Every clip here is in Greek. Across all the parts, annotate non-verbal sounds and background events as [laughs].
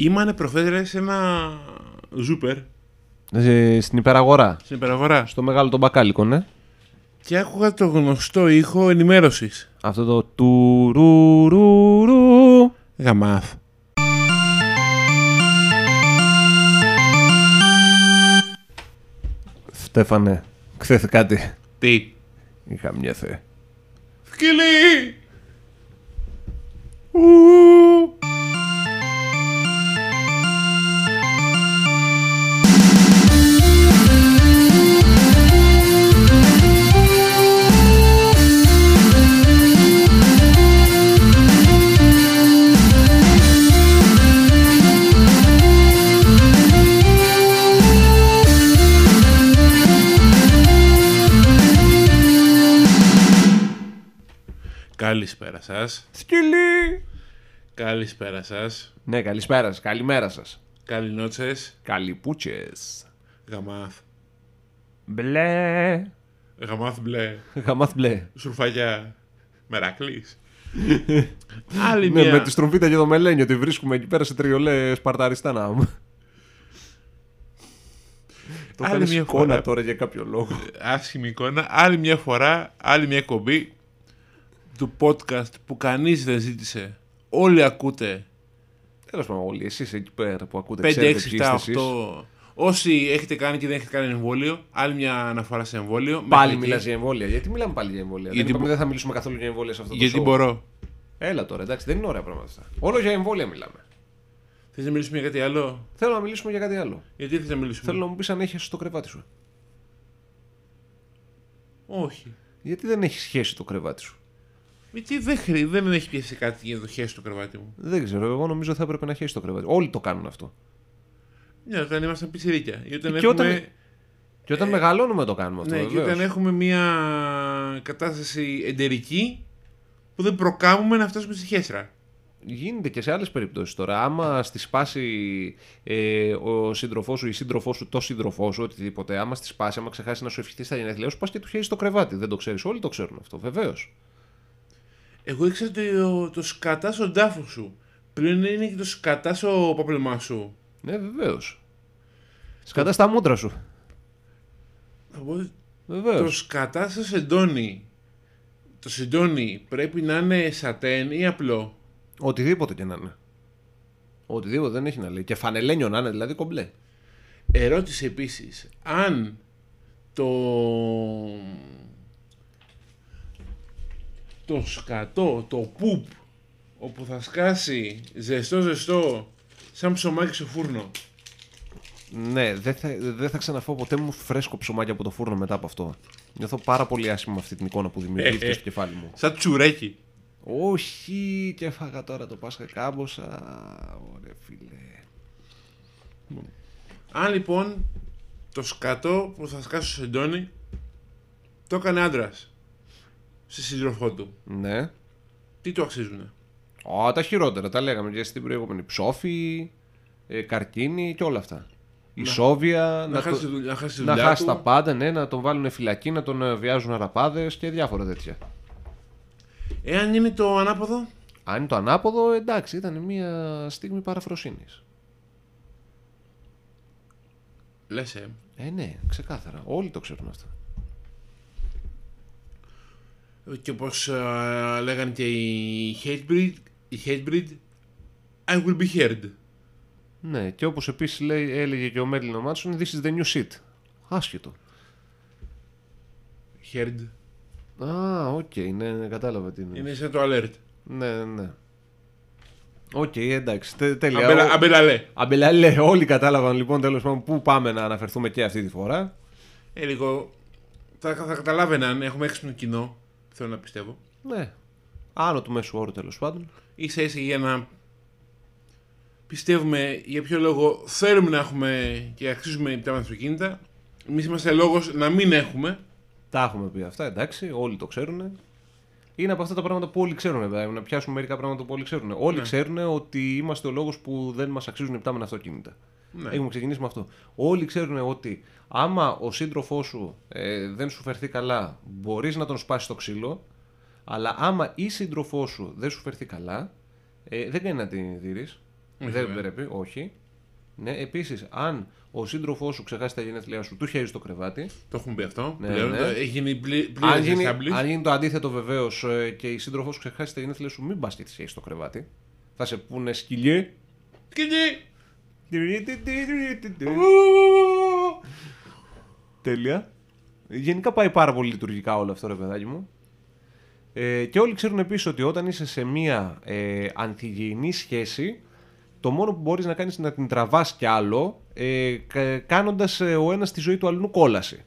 Ήμανε προχθές ρε, σε ένα ζούπερ Ε, στην υπεραγορά. στην υπεραγορά Στο μεγάλο τον μπακάλικο, ναι. και άκουγα το γνωστό ήχο ενημέρωσης. Αυτό το τουρουρουρου. Γαμάθ. Στέφανε, χθες κάτι. Τι; Είχα μια θε. Σκυλί! Ου. Καλησπέρα σας. Σκυλί! Καλησπέρα σας. Ναι, καλησπέρα σας. Καλημέρα σας. Καληνότσες. Καλυπούτσες. Γαμάθ. Μπλε. Γαμάθ μπλε. Γαμάθ μπλε. Σουρφαγιά. Μερακλής. [laughs] Άλλη Ναι, μια. με τη στρομφίτα και το μελένιο τη βρίσκουμε εκεί πέρα σε τριολέ σπαρταριστά να μου. Το Άλλη κάνεις μια εικόνα φορά. τώρα για κάποιο λόγο. άσχημη εικόνα. Άλλη μια φορά, άλλη μια κομπή του podcast που κανείς δεν ζήτησε. Όλοι ακούτε. Τέλος πάντων, όλοι εσείς εκεί πέρα που ακούτε, 5, ξέρετε 6, ποιοι 7, είστε εσείς. 8. Όσοι έχετε κάνει και δεν έχετε κάνει εμβόλιο, άλλη μια αναφορά σε εμβόλιο. Πάλι Μέχρι μιλάς εκεί. για εμβόλια. Γιατί μιλάμε πάλι για εμβόλια; Γιατί δεν, είπαμε, μπο- δεν θα μιλήσουμε καθόλου για εμβόλια σε αυτό το Γιατί show. μπορώ. Έλα τώρα, εντάξει, δεν είναι ωραία πράγματα αυτά. Όλο για εμβόλια μιλάμε. Θες να μιλήσουμε για κάτι άλλο; Θέλω να μιλήσουμε για κάτι άλλο. Γιατί θες να μιλήσουμε; Θέλω να μου πεις αν έχεις στο κρεβάτι σου. Όχι. Γιατί δεν έχεις σχέση το κρεβάτι σου; Γιατί δεν, χρει... δεν έχει πιέσει κάτι για να το χέσει το κρεβάτι μου. Δεν ξέρω, εγώ νομίζω θα έπρεπε να χέσει το κρεβάτι. Όλοι το κάνουν αυτό. Ναι, όταν ήμασταν πιτσιρίκια. Ή όταν Και έχουμε... όταν- Και όταν μεγαλώνουμε το κάνουμε αυτό. Ναι, και βεβαίως. όταν έχουμε μια κατάσταση εντερική που δεν προκάμουμε να φτάσουμε στη χέσρα. Γίνεται και σε άλλες περιπτώσεις τώρα. Άμα στη σπάσει ε, ο σύντροφός σου ή η σύντροφός σου, το σύντροφός σου, οτιδήποτε, άμα στη σπάσει, άμα ξεχάσει να σου ευχηθεί στα γενέθλιά σου, πας και του χέζει το κρεβάτι. Δεν το ξέρεις. Όλοι το ξέρουν αυτό, βεβαίως. Εγώ ήξερα το, το σκατάς στον τάφο σου. Πλέον είναι και το σκατάς στο παπλεμά σου. Ναι, βεβαίως. Σκατάς στα μούτρα σου. Οπότε Βεβαίως. το σκατάς στο σεντόνι. Το σεντόνι πρέπει να είναι σατέν ή απλό. Οτιδήποτε και να είναι. Οτιδήποτε δεν έχει να λέει. Και φανελένιο να είναι, δηλαδή κομπλέ. Ερώτηση επίσης. Αν το... Το σκατό, το πουπ, όπου θα σκάσει ζεστό ζεστό σαν ψωμάκι στο φούρνο. Ναι, δεν θα, δεν θα ξαναφάω ποτέ μου φρέσκο ψωμάκι από το φούρνο μετά από αυτό. Νιώθω πάρα πολύ άσχημα με αυτή την εικόνα που δημιουργήθηκε στο κεφάλι μου. Σαν τσουρέκι. Όχι, και έφαγα τώρα το Πάσχα κάμποσα. Ωραία, φίλε. Αν λοιπόν το σκατό που θα σκάσει στο σεντόνι το έκανε άντρας στη σύντροφό του, Ναι. τι του αξίζουνε; Α, τα χειρότερα, τα λέγαμε και στην προηγούμενη. Ψόφι, ε, καρκίνη και όλα αυτά. Η Σόβια, Να, να, χάσει, το- τη δουλειά- να χάσει τη να δουλειά χάσει του. τα πάντα, ναι, να τον βάλουν φυλακή, να τον ε, βιάζουν αραπάδες και διάφορα τέτοια. Εάν είναι το ανάποδο, Αν είναι το ανάποδο, εντάξει, ήταν μια στιγμή παραφροσύνης. λες ε, Ε, ναι, ξεκάθαρα. Όλοι το ξέρουν αυτό. Και όπως ε, λέγανε και οι Hatebreed, οι Hatebreed, I will be heard. Ναι, και όπως επίσης λέει, έλεγε και ο Μέριλιν Μάνσον, this is the new shit. Άσχετο. Heard. Α, οκ, ναι, ναι, κατάλαβα τι είναι. Είναι σαν το alert. Ναι, ναι, ναι. Οκ, εντάξει, τε, τέλεια. Amber, Ο- Amber Alert. Amber Alert, όλοι κατάλαβαν λοιπόν τέλος πάντων πού πάμε να αναφερθούμε και αυτή τη φορά. Ε, λίγο, θα, θα καταλάβαιναν, έχουμε έξυπνο κοινό, θέλω να πιστεύω. Ναι. Άνω του μέσου όρου τέλος πάντων. Ίσα ίσα για να πιστεύουμε για ποιο λόγο θέλουμε να έχουμε και αξίζουμε τα αυτοκίνητα. Εμείς είμαστε λόγος να μην έχουμε. Τα έχουμε πει αυτά, εντάξει, όλοι το ξέρουν. Είναι από αυτά τα πράγματα που όλοι ξέρουν, βέβαια. Να πιάσουμε μερικά πράγματα που όλοι ξέρουν. Όλοι Ναι. ξέρουν ότι είμαστε ο λόγος που δεν μας αξίζουν οι πτάμενα αυτοκίνητα. Ναι. Έχουμε ξεκινήσει με αυτό. Όλοι ξέρουν ότι άμα ο σύντροφός σου ε, δεν σου φερθεί καλά, μπορείς να τον σπάσεις το ξύλο. Αλλά άμα η σύντροφός σου δεν σου φερθεί καλά, ε, δεν κάνει να την δει. Όχι, δεν βέβαια. πρέπει, όχι. Ναι, επίσης, αν ο σύντροφός σου ξεχάσει τα γενέθλιά σου, του χέρι στο κρεβάτι. Το έχουμε πει αυτό. Ναι, πλέον. ναι. Έχει γίνει πλήρω Αν γίνει, αν γίνει το αντίθετο βεβαίως και η σύντροφός σου ξεχάσει τα γενέθλιά σου, μην πας και της χέρι στο κρεβάτι. Θα σε πούνε σκυλιέ. Τέλεια. Γενικά πάει πάρα πολύ λειτουργικά όλο αυτό, ρε παιδάκι μου. Ε, και όλοι ξέρουν επίσης ότι όταν είσαι σε μία ε, ανθυγιεινή σχέση, το μόνο που μπορείς να κάνεις είναι να την τραβάς κι άλλο, ε, κάνοντας ο ένας τη ζωή του αλλού κόλαση.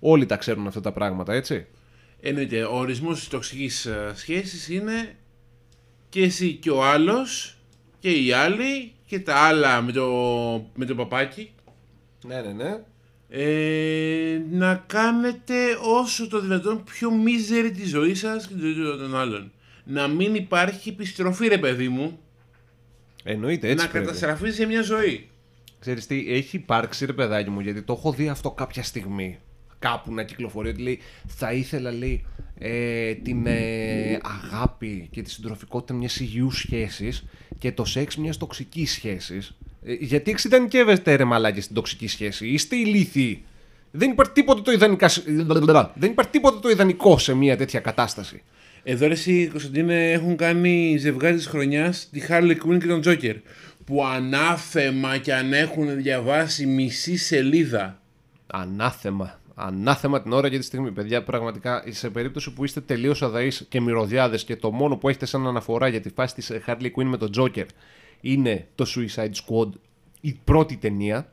Όλοι τα ξέρουν αυτά τα πράγματα, έτσι. Εννοείται, ο ορισμός της τοξικής σχέσης είναι και εσύ και ο άλλος και οι άλλοι και τα άλλα με το, με το παπάκι Ναι, ναι, ναι. ε, να κάνετε όσο το δυνατόν πιο μίζερη τη ζωή σας και τη ζωή των άλλων. Να μην υπάρχει επιστροφή ρε παιδί μου, Εννοείται, έτσι να πρέπει. καταστραφείς σε μια ζωή. Ξέρεις τι, έχει υπάρξει ρε παιδάκι μου, γιατί το έχω δει αυτό κάποια στιγμή. Κάπου να κυκλοφορεί ότι λέει θα ήθελα λέει ε, την ε, αγάπη και τη συντροφικότητα μιας υγιούς σχέσης και το σεξ μιας τοξικής σχέσης. Ε, γιατί εξειδανικεύεστε ρε μαλάκια στην τοξική σχέση. Είστε ηλίθιοι. Δεν υπάρχει τίποτα το, ιδανικά, δεν υπάρχει τίποτα το ιδανικό σε μια τέτοια κατάσταση. Εδώ ρε εσύ Κωνσταντίνε έχουν κάνει ζευγάρι της χρονιάς τη Harley Quinn και τον Joker που ανάθεμα και αν έχουν διαβάσει μισή σελίδα Ανάθεμα. Ανάθεμα την ώρα και τη στιγμή. Παιδιά, πραγματικά σε περίπτωση που είστε τελείως αδαείς και μυρωδιάδες και το μόνο που έχετε σαν αναφορά για τη φάση της Harley Quinn με τον Joker είναι το Suicide Squad, η πρώτη ταινία.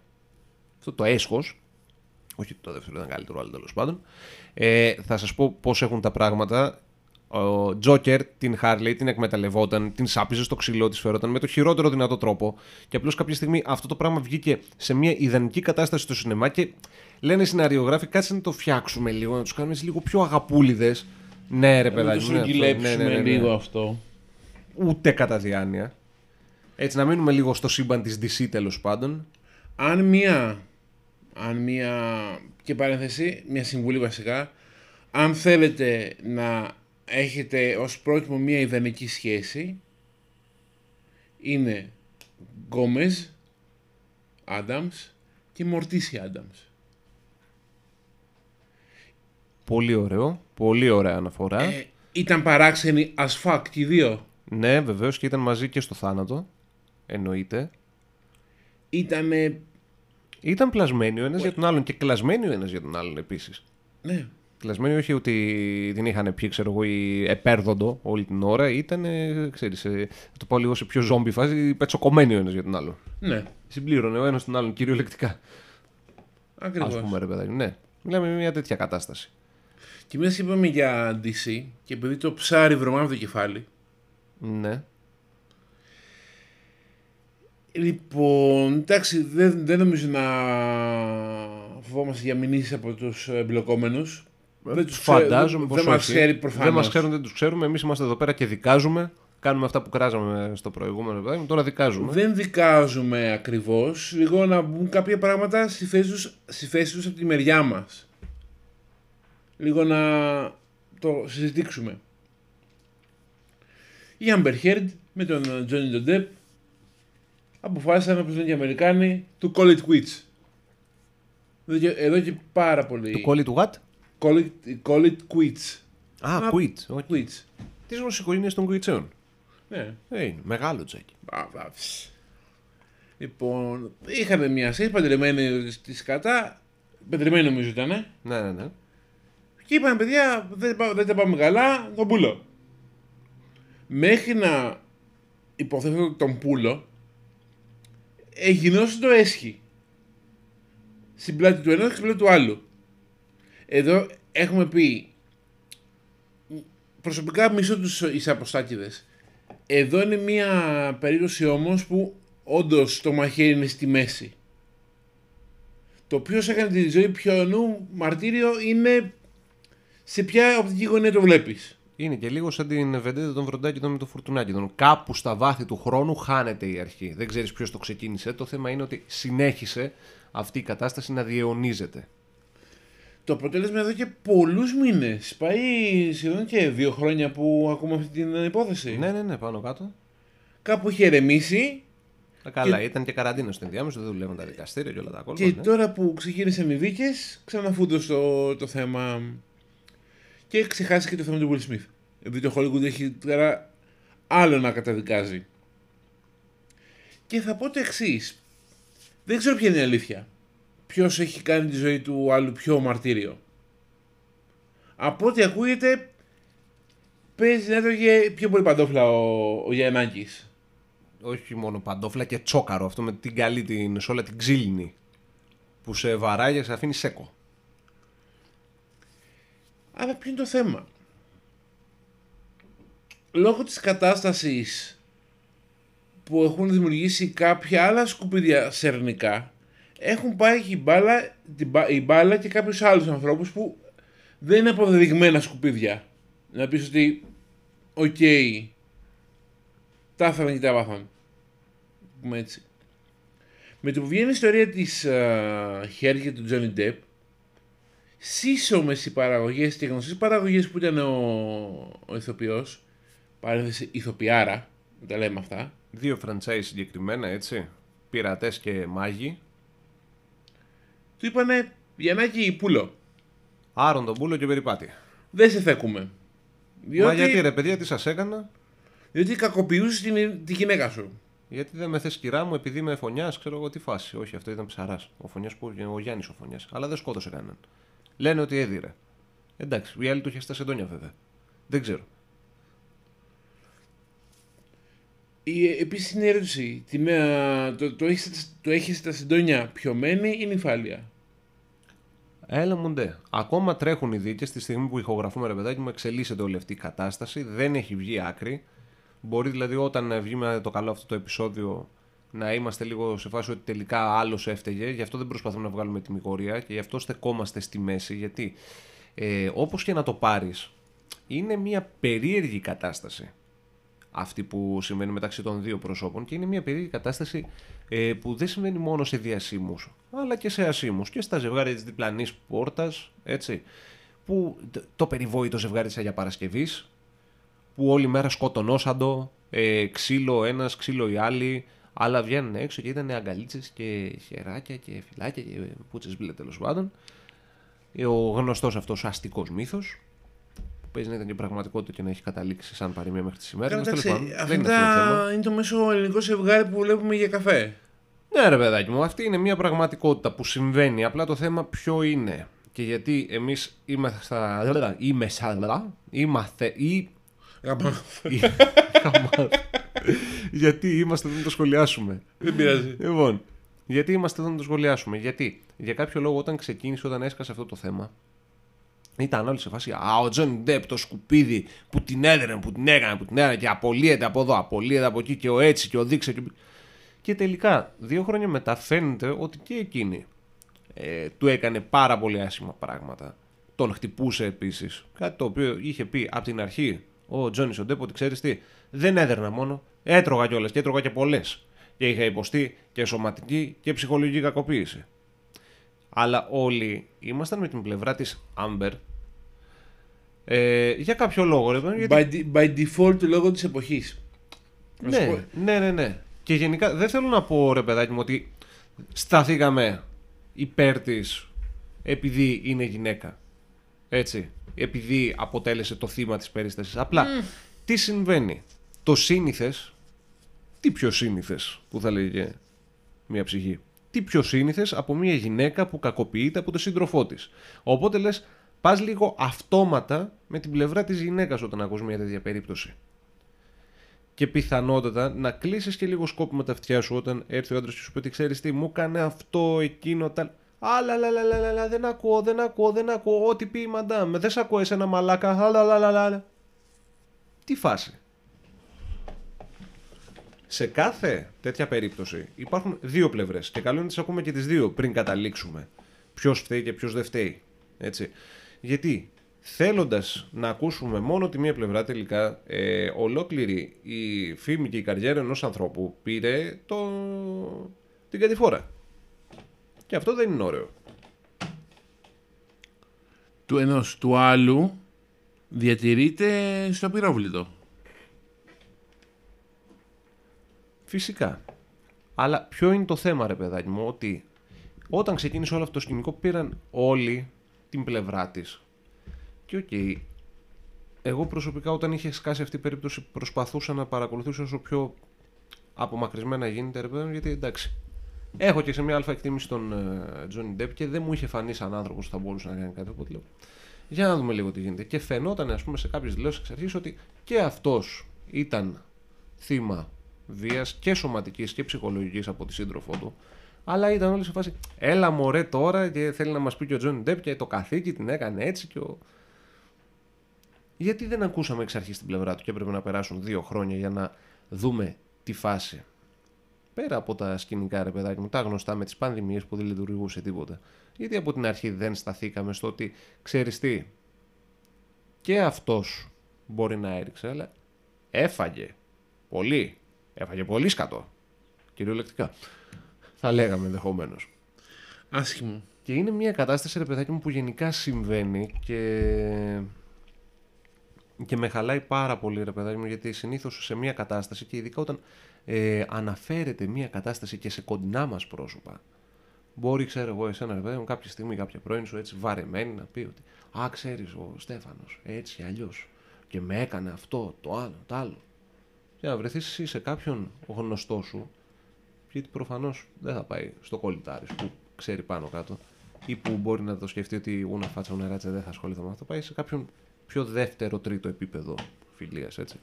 Αυτό το έσχος. Όχι το δεύτερο ήταν καλύτερο, αλλά τέλος πάντων. Ε, θα σας πω πώς έχουν τα πράγματα. Ο Τζόκερ την Harley την εκμεταλλευόταν, την σάπιζε στο ξύλο, της φέρονταν με το χειρότερο δυνατό τρόπο. Και απλώς κάποια στιγμή αυτό το πράγμα βγήκε σε μια ιδανική κατάσταση στο σινεμά και λένε οι σεναριογράφοι, κάτσε να το φτιάξουμε λίγο, να τους κάνουμε λίγο πιο αγαπούλιδες. Ναι, ρε να παιδάκι. το ναι, αυτό, στρογγυλέψουμε ναι, ναι, ναι, ναι. λίγο αυτό. Ούτε κατά διάνοια. Έτσι, να μείνουμε λίγο στο σύμπαν της DC τέλος πάντων. Αν μία, αν μία, και παρένθεση, μια συμβουλή βασικά, αν θέλετε να έχετε ως πρότυπο μια ιδανική σχέση, είναι Γκόμεζ, Άνταμς και Μορτίσι Άνταμς. Πολύ ωραίο. Πολύ ωραία αναφορά. Ε, ήταν παράξενοι as fuck και οι δύο. Ναι, βεβαίως και ήταν μαζί και στο θάνατο. Εννοείται. Ήτανε, Ήταν πλασμένοι ο ένας για τον άλλον και κλασμένοι ο ένας για τον άλλον επίσης. ναι, Κλασμένοι όχι ότι την είχαν πιει, ξέρω εγώ, ή επέρδοντο όλη την ώρα. Ήταν, ξέρεις, ε, θα το πω λίγο σε πιο ζόμπι φάση, πετσοκομμένοι ο ένας για τον άλλον. ναι, Συμπλήρωνε ο ένας τον άλλον κυριολεκτικά. ακριβώς. Α πούμε, ρε παιδάκι. Ναι. Μιλάμε για μια τέτοια κατάσταση. Και μιας είπαμε για DC και επειδή το ψάρι βρωμάει από το κεφάλι, Ναι. Λοιπόν, εντάξει, δεν, δεν νομίζω να φοβόμαστε για μηνύσεις από τους εμπλεκόμενους. Δεν τους Φαντάζομαι ξέρω, πως δεν μας ξέρει προφανώς. Δεν μας ξέρουν, δεν τους ξέρουμε. Εμείς είμαστε εδώ πέρα και δικάζουμε. Κάνουμε αυτά που κράζαμε στο προηγούμενο παιδάκι. Τώρα δικάζουμε. Δεν δικάζουμε ακριβώς, λίγο να μπουν κάποια πράγματα στη θέση τους, στη θέση τους από τη μεριά μας. Λίγο να το συζητήξουμε. Η Amber Heard με τον Johnny Depp αποφάσισαν, όπως λένε και οι Αμερικάνοι, to call it quits. Εδώ και, εδώ και πάρα πολύ. Το κόλλη του what? Call it, call it quits. Α, Α, quit. όχι. Quits. Τις οικογένειε των κουιτσέων. Ναι. Ε, είναι μεγάλο τζάκι. Α, α, ψ. Λοιπόν, είχαν μια σχέση παντρεμένη στη σκατά. Παντρεμένη νομίζω ήταν. Ναι, ναι, ναι. Και είπαν, παιδιά, δεν, πά- δεν τα πάμε καλά, τον πούλο. Μέχρι να υποθέσω τον πούλο, εγινόταν το έσχη. Στην πλάτη του ενός και στην πλάτη του άλλου. Εδώ έχουμε πει, προσωπικά μισώ τους εισαποστάκηδες. Εδώ είναι μια περίπτωση όμως που όντως το μαχαίρι είναι στη μέση. Το οποίο έκανε τη ζωή πιο νου μαρτύριο είναι σε ποια οπτική γωνία το βλέπεις. Είναι και λίγο σαν την βεντέτα των Βροντάκηδων με το Φουρτουνάκηδων. Κάπου στα βάθη του χρόνου χάνεται η αρχή. Δεν ξέρεις ποιος το ξεκίνησε. Το θέμα είναι ότι συνέχισε αυτή η κατάσταση να διαιωνίζεται. Το αποτέλεσμα εδώ και πολλούς μήνες. Πάει σχεδόν και δύο χρόνια που ακούμε αυτή την υπόθεση. Ναι, ναι, ναι, πάνω κάτω. Κάπου είχε ερεμήσει Α, Καλά, ήταν και καραντίνα στο ενδιάμεσο, δεν δουλεύουν τα δικαστήρια και όλα τα κόλπα. Και ναι. τώρα που ξεκίνησαν οι δίκες, ξαναφούντωσε το, το θέμα. Και ξεχάσει και το θέμα του Will Smith. Επειδή το Hollywood έχει τώρα άλλο να καταδικάζει. Και θα πω το εξής. Δεν ξέρω ποια είναι η αλήθεια. Ποιος έχει κάνει τη ζωή του άλλου πιο μαρτύριο. Από ό,τι ακούγεται, παίζει να έτρωγε πιο πολύ παντόφλα ο, ο Γιαννάκης. Όχι μόνο παντόφλα και τσόκαρο, αυτό με την καλή την σόλα την ξύλινη. Που σε βαράει και σε αφήνει σέκο. Αλλά ποιο είναι το θέμα; Λόγω της κατάστασης που έχουν δημιουργήσει κάποια άλλα σκουπίδια σερνικά, έχουν πάρει η μπάλα, την μπα- η μπάλα και κάποιους άλλους ανθρώπους που δεν είναι αποδεδειγμένα σκουπίδια. Να πεις ότι, οκ, τα ήθελαν και τα 'παθαν. Πούμε έτσι. Με το που βγαίνει η ιστορία της ε, Heard και του Johnny Depp, σύσσωμες οι παραγωγές και γνωστές παραγωγές που ήταν ο, ο ηθοποιός, παρένθεση ηθοποιάρα, δεν τα λέμε αυτά, Δύο franchise συγκεκριμένα, έτσι. Πειρατές και μάγοι. Του είπανε Γιαννάκη Πούλο, Άρον τον πούλο και περιπάτη. δεν σε θέκουμε. Διότι, Μα γιατί ρε παιδιά, τι σας έκανα; διότι κακοποιούσες την, τη γυναίκα σου. Γιατί δεν με θες κυρά μου επειδή είμαι φωνιάς, ξέρω εγώ τι φάση. Όχι, αυτό ήταν ψαράς. Ο φωνιάς που ο Γιάννης ο φωνιάς. Αλλά δεν σκότωσε κανέναν. Λένε ότι έδιρε. Εντάξει, η άλλη του είχε στα σεντόνια βέβαια. Δεν ξέρω. Η, επίσης είναι η ερώτηση, τη μέα, το, το, έχεις, το έχεις στα συντόνια πιωμένη ή νυφάλια; Έλα μου ντε. Ακόμα τρέχουν οι δίκε τη στιγμή που ηχογραφούμε, ρε παιδάκι μου, εξελίσσεται όλη αυτή η κατάσταση. Δεν έχει βγει άκρη. Μπορεί δηλαδή όταν βγει με το καλό αυτό το επεισόδιο να είμαστε λίγο σε φάση ότι τελικά άλλος έφταιγε. Γι' αυτό δεν προσπαθούμε να βγάλουμε τιμιγορία και γι' αυτό στεκόμαστε στη μέση. Γιατί ε, όπως και να το πάρεις, είναι μια περίεργη κατάσταση αυτή που συμβαίνει μεταξύ των δύο προσώπων και είναι μια περίεργη κατάσταση ε, που δεν συμβαίνει μόνο σε διασύμους αλλά και σε ασύμους και στα ζευγάρια της διπλανής πόρτας έτσι που τ- το περιβόητο ζευγάρι της Αγία Παρασκευής που όλη μέρα σκοτωνόσαντο ε, ξύλο ο ένας, ξύλο οι άλλοι αλλά βγαίνουν έξω και ήταν αγκαλίτσες και χεράκια και φυλάκια και πούτσες μπλε τέλος πάντων. Ε, ο γνωστός αυτός αστικός μύθος. που παίζει να ήταν και πραγματικότητα και να έχει καταλήξει σαν παροιμία μέχρι τη σήμερα. Καλά, Τέλος εντάξει, πάντων, αυτά δεν είναι αυτό το θέμα. είναι το μέσο ελληνικό ζευγάρι που βλέπουμε για καφέ. Ναι, ρε παιδάκι μου, αυτή είναι μια πραγματικότητα που συμβαίνει. Απλά το θέμα ποιο είναι. Και γιατί εμείς είμαστε στα. Είμαι σαν. Είμαστε. Ή. Γαμπά. ή- γιατί είμαστε εδώ να το σχολιάσουμε. Δεν πειράζει. Λοιπόν, γιατί είμαστε εδώ να το σχολιάσουμε. Γιατί για κάποιο λόγο όταν ξεκίνησε, όταν έσκασε αυτό το θέμα, ήταν όλοι σε φάση Α, ο Τζον Ντεπ το σκουπίδι που την έδερνε, που την έκανε, που την έκανε και απολύεται από εδώ, απολύεται από εκεί και ο έτσι και ο δείξε. Και, και τελικά, δύο χρόνια μετά φαίνεται ότι και εκείνη ε, του έκανε πάρα πολύ άσχημα πράγματα. Τον χτυπούσε επίσης. Κάτι το οποίο είχε πει από την αρχή ο Τζόνι Ντεπ ότι ξέρεις τι, δεν έδερνα μόνο, έτρωγα κιόλας και έτρωγα και πολλές. Και είχα υποστεί και σωματική και ψυχολογική κακοποίηση. Αλλά όλοι ήμασταν με την πλευρά της Amber ε, για κάποιο λόγο. Ρε, παιδί μου, γιατί... By, de- by default λόγω της εποχής. Να σου ναι, πω- ναι, ναι, ναι. Και γενικά δεν θέλω να πω ρε παιδάκι μου ότι σταθήκαμε υπέρ της επειδή είναι γυναίκα. Έτσι. Επειδή αποτέλεσε το θύμα της περίστασης. Απλά τι συμβαίνει; Το σύνηθες, τι πιο σύνηθες που θα λέγε μια ψυχή; Τι πιο σύνηθες από μια γυναίκα που κακοποιείται από τον σύντροφό της. Οπότε λες πας λίγο αυτόματα με την πλευρά της γυναίκας όταν ακούς μια τέτοια περίπτωση και πιθανότατα να κλείσεις και λίγο σκόπιμα τα αυτιά σου όταν έρθει ο άντρας και σου πει ότι ξέρεις τι, μου έκανε αυτό, εκείνο, τα. Άλλα, άλλα, άλλα, άλλα, άλλα, δεν ακούω, δεν ακούω, δεν ακούω. Ό,τι πει η μαντάμ, δεν σε ακούω εσένα μαλάκα. Άλλα, άλλα, άλλα, άλλα. Τι φάση. Σε κάθε τέτοια περίπτωση υπάρχουν δύο πλευρές και καλό είναι να τις ακούμε και τις δύο πριν καταλήξουμε. Ποιος φταίει και ποιος δεν φταίει. Έτσι. Γιατί θέλοντας να ακούσουμε μόνο τη μία πλευρά, τελικά ε, ολόκληρη η φήμη και η καριέρα ενός ανθρώπου πήρε το... την κατηφόρα. Και αυτό δεν είναι ωραίο. Του ενός του άλλου διατηρείται στο απυρόβλητο. Φυσικά. Αλλά ποιο είναι το θέμα, ρε παιδάκι μου, ότι όταν ξεκίνησε όλο αυτό το σκηνικό πήραν όλοι την πλευρά της. Και ok, okay, εγώ προσωπικά όταν είχε σκάσει αυτή η περίπτωση προσπαθούσα να παρακολουθήσω όσο πιο απομακρυσμένα γίνεται, ρε παιδάκι, γιατί εντάξει. Έχω και σε μια αλφα εκτίμηση τον Τζόνι Ντέπ και δεν μου είχε φανεί σαν άνθρωπος που θα μπορούσε να κάνει κάτι. Οπότε λέω, για να δούμε λίγο τι γίνεται. Και φαινόταν, ας πούμε, σε κάποιες δηλώσεις εξ αρχής ότι και αυτός ήταν θύμα βίας και σωματικής και ψυχολογικής από τη σύντροφό του. Αλλά ήταν όλοι σε φάση. Έλα μωρέ τώρα και θέλει να μας πει και ο Τζόνι Ντέπ και το καθήκη την έκανε έτσι και ο. Γιατί δεν ακούσαμε εξ αρχής την πλευρά του και έπρεπε να περάσουν δύο χρόνια για να δούμε τη φάση. Πέρα από τα σκηνικά, ρε παιδάκι μου, τα γνωστά με τις πανδημίες που δεν λειτουργούσε τίποτα. Γιατί από την αρχή δεν σταθήκαμε στο ότι ξέρεις τι, και αυτός μπορεί να έριξε, αλλά έφαγε πολύ. Έφαγε πολύ σκατό. Κυριολεκτικά. Θα λέγαμε ενδεχομένως. Άσχημο. Και είναι μια κατάσταση, ρε παιδάκι μου, που γενικά συμβαίνει και. Και με χαλάει πάρα πολύ, ρε παιδάκι μου, γιατί συνήθως σε μια κατάσταση και ειδικά όταν ε, αναφέρεται μια κατάσταση και σε κοντινά μας πρόσωπα, μπορεί, ξέρω εγώ, εσένα, ρε παιδάκι μου, κάποια στιγμή, κάποια πρώην σου έτσι βαρεμένη να πει ότι Α, ξέρεις ο Στέφανος, έτσι αλλιώς. Και με έκανε αυτό, το άλλο, το άλλο. Και να βρεθείς εσύ σε κάποιον γνωστό σου, γιατί προφανώς δεν θα πάει στο κολλητάρι που ξέρει πάνω κάτω, ή που μπορεί να το σκεφτεί ότι ούνα φάτσα, ούνα ράτσα δεν θα ασχοληθώ με αυτό. Πάει σε κάποιον πιο δεύτερο, τρίτο επίπεδο φιλίας, έτσι.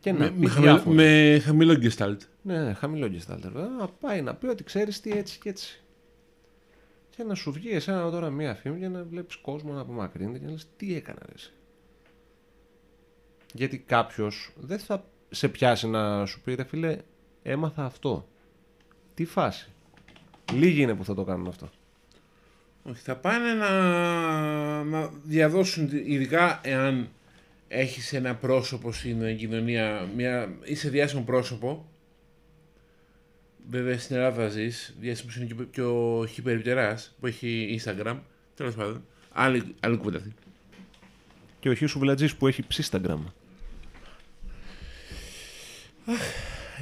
Και με, με, χαμηλό, με χαμηλό γκεστάλτ. Ναι, χαμηλό γκεστάλτ. Να πάει να πει ότι ξέρεις τι έτσι και έτσι. Και να σου βγει εσένα τώρα μία φήμη για να βλέπεις κόσμο να απομακρύνεται και να λες τι έκανα ρε. Γιατί κάποιος δεν θα σε πιάσει να σου πει ρε φίλε, έμαθα αυτό. Τι φάση. Λίγοι είναι που θα το κάνουν αυτό. Όχι, θα πάνε να, να διαδώσουν, ειδικά εάν έχεις ένα πρόσωπο στην κοινωνία, μια, είσαι διάσημο πρόσωπο, βέβαια στην Ελλάδα ζεις, διάσημος είναι και, και ο Χιπεριπτεράς που έχει Instagram, τέλος πάντων, άλλη, άλλη κουβέντα αυτή. Και ο Χίσου Βλατζής που έχει Instagram.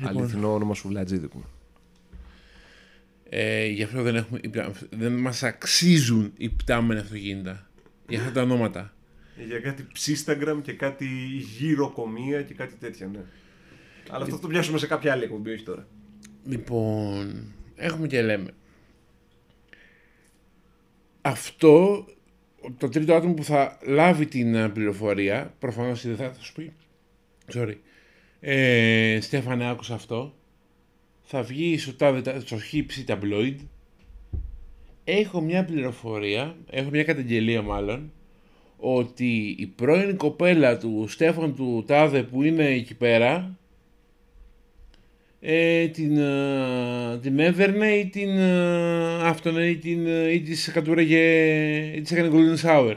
Λοιπόν. Αληθινό όνομα σου Βλατζίδικου. Ε, γι' αυτό δεν, έχουμε, δεν μας αξίζουν οι πτάμενα αυτοκίνητα. Για αυτά τα ονόματα. Για κάτι ψίσταγκραμ και κάτι γύρω-κομεία και κάτι τέτοια, ναι. Αλλά αυτό θα το πιάσουμε σε κάποια άλλη εκπομπή, όχι τώρα. Λοιπόν, έχουμε και λέμε. Αυτό, το τρίτο άτομο που θα λάβει την ε, πληροφορία, προφανώς δεν θα, θα σου πει, sorry, ε, Στέφανε άκουσα αυτό, θα βγει στο, τάδε, στο χύψη ταμπλόιντ, έχω μια πληροφορία, έχω μια καταγγελία μάλλον, ότι η πρώην κοπέλα του Στέφαν του Τάδε που είναι εκεί πέρα ε, την, ε, την έβερνε ή την ε, αυτόν ή, την, ε, ή της κατούραγε ή της έκανε Golden Shower.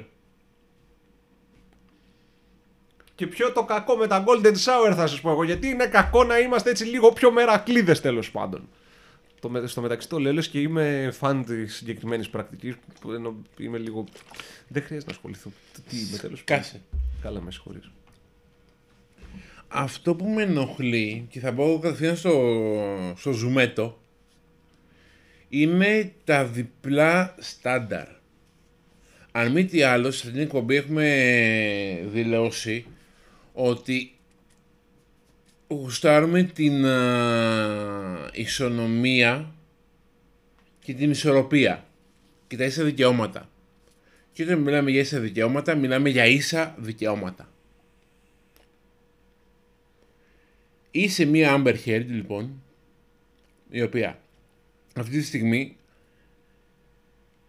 Και ποιο το κακό με τα Golden Shower θα σας πω εγώ, γιατί είναι κακό να είμαστε έτσι λίγο πιο μερακλείδες τέλος πάντων. Το, στο μεταξύ το λέω και είμαι φαν της συγκεκριμένης πρακτικής. Είμαι λίγο. Δεν χρειάζεται να ασχοληθώ. Τι είμαι τέλος Κάσε. Καλά, με συγχωρείς. Αυτό που με ενοχλεί και θα πω κατευθείαν στο, στο ζουμέτο είναι τα διπλά στάνταρ. Αν μη τι άλλο, σε αυτήν την εκπομπή έχουμε δηλώσει ότι γουστάρουμε την α, ισονομία και την ισορροπία και τα ίσα δικαιώματα. Και όταν μιλάμε για ίσα δικαιώματα, μιλάμε για ίσα δικαιώματα. Είσαι μία Amber Heard, λοιπόν, η οποία αυτή τη στιγμή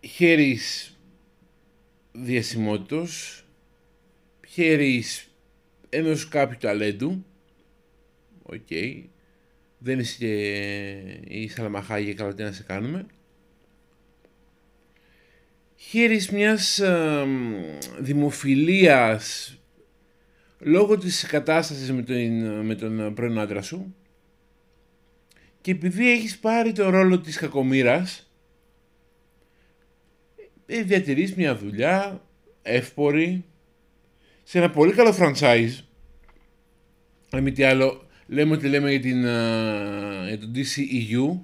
χαίρεις διασημότητος, χαίρεις ενός κάποιου ταλέντου, οκ. Δεν είσαι και η Σάλμα Χάγιεκ αλλά τι να σε κάνουμε. Χαίρεις μιας ε, δημοφιλίας λόγω της κατάστασης με τον, με τον πρώην άντρα σου και επειδή έχεις πάρει το ρόλο της κακομήρας ε, διατηρείς μια δουλειά εύπορη σε ένα πολύ καλό franchise αν μη τι άλλο λέμε ότι λέμε για, την, για το DCEU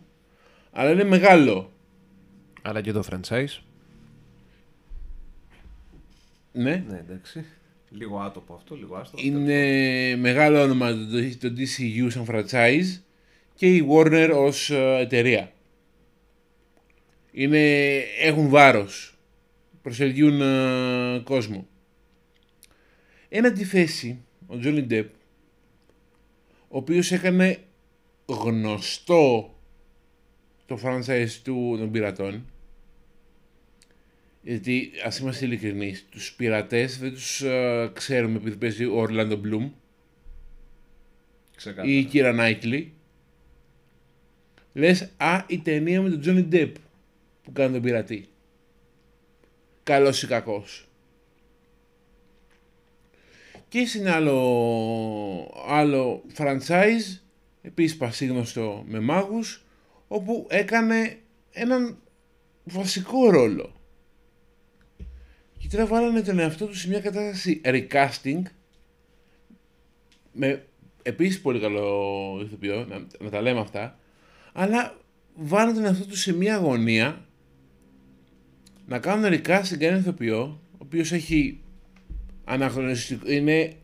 Αλλά είναι μεγάλο. Αλλά και το franchise. Ναι. Ναι, εντάξει. Λίγο άτομο αυτό, λίγο άστο. Είναι μεγάλο όνομα το, το DCU σαν franchise και η Warner ως ε, εταιρεία. Είναι, έχουν βάρος. Προσελκύουν ε, κόσμο. Ένα αντιθέσει, ο Johnny Depp, ο οποίος έκανε γνωστό το franchise του των πειρατών, γιατί ας είμαστε ειλικρινείς, τους πειρατές δεν τους ε, ξέρουμε επειδή παίζει ο Orlando Bloom ή η Kira Knightley. Λες, α, η ταινία με τον Johnny Depp που κάνει τον πειρατή. Καλός ή κακός. Και είναι άλλο, άλλο franchise, επίσης πασίγνωστο με μάγους, όπου έκανε έναν βασικό ρόλο. Και τώρα βάλανε τον εαυτό του σε μια κατάσταση recasting, με επίσης πολύ καλό ηθοποιό, να, να τα λέμε αυτά, αλλά βάλανε τον εαυτό τους σε μια αγωνία να κάνουν recasting έναν ηθοποιό, ο οποίος έχει αναχρονιστικό, είναι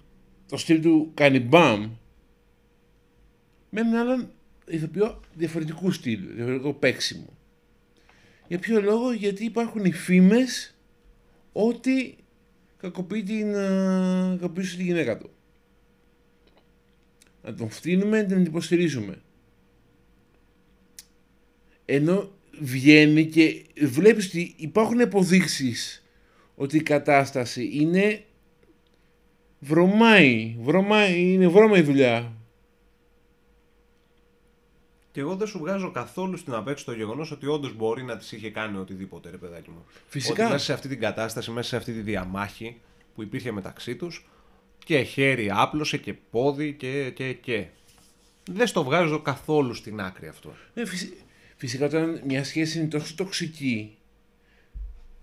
το στυλ του Κανιμπάμ, με έναν άλλον ηθοποιό διαφορετικού στυλ, διαφορετικό παίξιμο. Για ποιο λόγο, γιατί υπάρχουν οι φήμες ότι κακοποιεί την, uh, κακοποιήσει τη γυναίκα του. Να τον φτύνουμε, να την υποστηρίζουμε. Ενώ βγαίνει και βλέπεις ότι υπάρχουν αποδείξεις ότι η κατάσταση είναι βρωμάει, βρωμάει είναι βρώμα η δουλειά. Και εγώ δεν σου βγάζω καθόλου στην απέξω το γεγονός ότι όντως μπορεί να της είχε κάνει οτιδήποτε, ρε παιδάκι μου. Φυσικά. Ότι μέσα σε αυτή την κατάσταση, μέσα σε αυτή τη διαμάχη που υπήρχε μεταξύ τους και χέρι άπλωσε και πόδι και. και, και. Δεν στο βγάζω καθόλου στην άκρη αυτό. Ναι, φυσι- Φυσικά όταν μια σχέση είναι τόσο τοξική,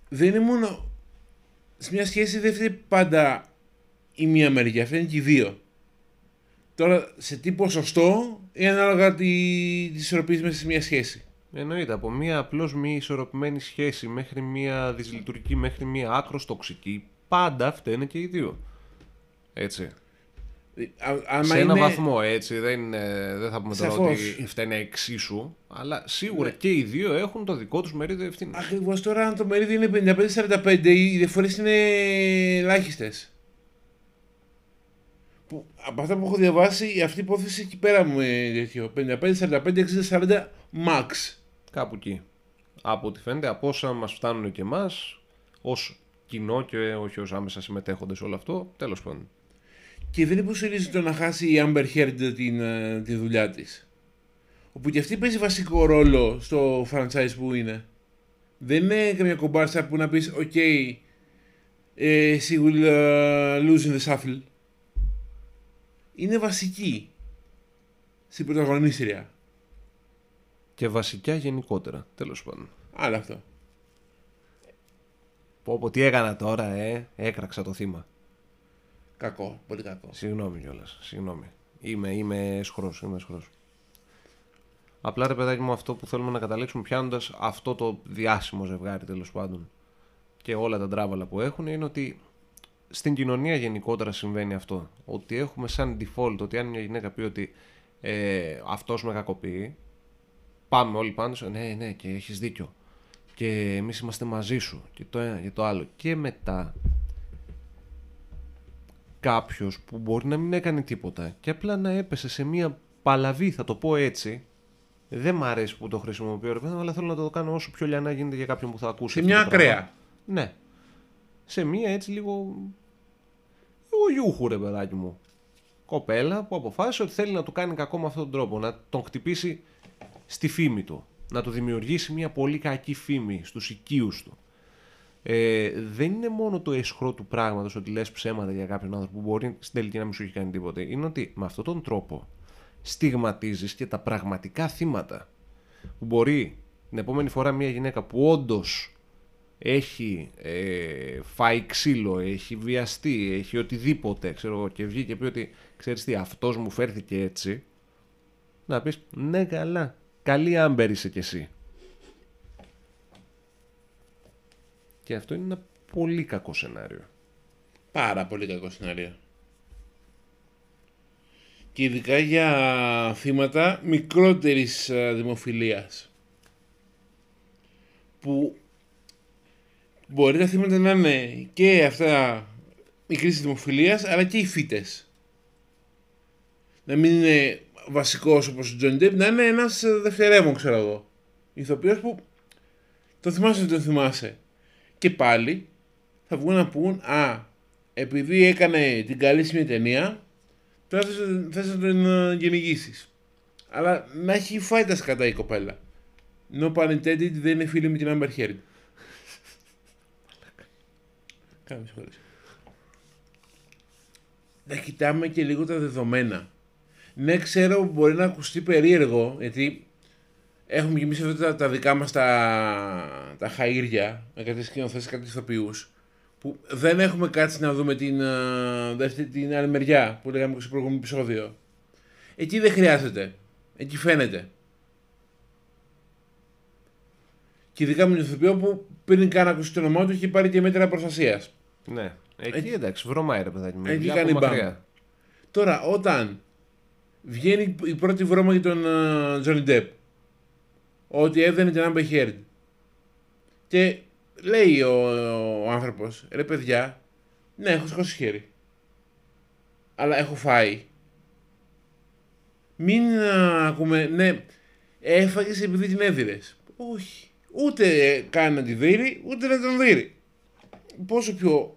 δεν είναι μόνο. Σε μια σχέση δεν φταίει πάντα η μία μεριά, φταίνουν και οι δύο. Τώρα σε τι ποσοστό είναι ανάλογα τη, τη ισορροπής μέσα σε μια σχέση; Εννοείται, από μια απλώς μη ισορροπημένη σχέση μέχρι μια δυσλειτουργική, μέχρι μια άκρος τοξική, πάντα φταίνε και οι δύο. Έτσι. Α, άμα σε ένα είναι- βαθμό έτσι, δεν, είναι- δεν θα πούμε τώρα Σαφώς. ότι φταίνε εξίσου, αλλά σίγουρα Ναι. και οι δύο έχουν το δικό τους μερίδιο ευθύνης. Ακριβώς τώρα αν το μερίδιο είναι 55-45 οι διαφορές είναι ελάχιστες. Που, από αυτά που έχω διαβάσει αυτή η υπόθεση εκεί πέρα μου είναι τέτοιο. 55-45-60-40 max. Κάπου εκεί. Από ό,τι φαίνεται, από όσα μας φτάνουν και εμάς, ως κοινό και όχι ως άμεσα συμμετέχοντες σε όλο αυτό, τέλος πάντων. Και δεν υποστηρίζει το να χάσει η Amber Heard την, ε, τη δουλειά της. Όπου και αυτή παίζει βασικό ρόλο στο franchise που είναι. Δεν είναι καμιά κομπάρσα που να πεις «Ok, ε, she will ε, lose in the shuffle». Είναι βασική στην πρωταγωνίστρια. Και βασικά γενικότερα, τέλος πάντων. Άλλο αυτό. Πω πω τι έκανα τώρα, ε, έκραξα το θύμα. Κακό, πολύ κακό. Συγγνώμη κιόλας. Συγγνώμη. Είμαι, είμαι σχρός, είμαι σχρός. Απλά ρε παιδάκι μου αυτό που θέλουμε να καταλήξουμε πιάνοντας αυτό το διάσημο ζευγάρι τέλος πάντων και όλα τα τράβαλα που έχουν είναι ότι στην κοινωνία γενικότερα συμβαίνει αυτό. Ότι έχουμε σαν default ότι αν μια γυναίκα πει ότι ε, αυτός με κακοποιεί πάμε όλοι πάνω σε ναι ναι και έχεις δίκιο και εμείς είμαστε μαζί σου και το ένα και το άλλο και μετά κάποιος που μπορεί να μην έκανε τίποτα και απλά να έπεσε σε μια παλαβή, θα το πω έτσι. Δεν μ' αρέσει που το χρησιμοποιώ, ρε παιδί μου, αλλά θέλω να το κάνω όσο πιο λιανά γίνεται για κάποιον που θα ακούσει. Σε αυτό μια το πράγμα. ακραία. Ναι. Σε μια έτσι λίγο. Εγώ γιούχου, ρε παιδάκι μου. Κοπέλα που αποφάσισε ότι θέλει να του κάνει κακό με αυτόν τον τρόπο. Να τον χτυπήσει στη φήμη του. Να του δημιουργήσει μια πολύ κακή φήμη στους οικείους του. Ε, δεν είναι μόνο το εσχρό του πράγματος ότι λες ψέματα για κάποιον άνθρωπο που μπορεί στην τελική να μην σου έχει κάνει τίποτε. Είναι ότι με αυτόν τον τρόπο στιγματίζεις και τα πραγματικά θύματα. Που μπορεί την επόμενη φορά μια γυναίκα που όντως έχει ε, φάει ξύλο, έχει βιαστεί, έχει οτιδήποτε, ξέρω εγώ, και βγει και πει ότι ξέρεις τι, αυτός μου φέρθηκε έτσι, να πεις ναι καλά, καλή άμπερ είσαι κι εσύ. Και αυτό είναι ένα πολύ κακό σενάριο. Πάρα πολύ κακό σενάριο. Και ειδικά για θύματα μικρότερης ε, δημοφιλίας. Που μπορεί τα θύματα να είναι και αυτά μικρής δημοφιλίας, αλλά και οι θύτες. Να μην είναι βασικός όπως ο Τζον Ντέπ, να είναι ένας ε, δευτερεύων, ξέρω εγώ. Ηθοποιός που το θυμάσαι δεν τον θυμάσαι. Και πάλι θα βγουν να πούν, α, επειδή έκανε την καλή ταινία, τώρα θες να τον ε, γενικήσεις. Αλλά να έχει φάει τα σκατά η κοπέλα. No pun intended, δεν είναι φίλη με την Amber Heard. Κάνε συγχωρείς. Να κοιτάμε και λίγο τα δεδομένα. Ναι, ξέρω μπορεί να ακουστεί περίεργο, γιατί έχουμε και εμείς εδώ τα, τα δικά μας τα, τα χαΐρια, με κάτι σκηνοθέσεις, κάτι ηθοποιούς, που δεν έχουμε κάτσει να δούμε την, uh, την άλλη μεριά που λέγαμε στο προηγούμενο επεισόδιο. Εκεί δεν χρειάζεται. Εκεί φαίνεται. Και ειδικά με τον ηθοποιό που πριν καν ακούσει το όνομά του έχει πάρει και μέτρα προστασίας. Ναι. Εκεί έτσι, εντάξει, βρώμα ρε παιδάκι μου. Εκεί κάνει μπαμ. Τώρα, όταν βγαίνει η πρώτη βρώμα για τον Τζόνι uh, Ντεπ, ότι έδαινε την Amber Heard. Και λέει ο, ο άνθρωπος, ρε παιδιά, ναι, έχω σηκώσει χέρι. Αλλά έχω φάει. Μην uh, ακούμε, ναι, έφαγες επειδή την έδιρες. Όχι. Ούτε κάνει να τη δει, ούτε να τον δει. Πόσο πιο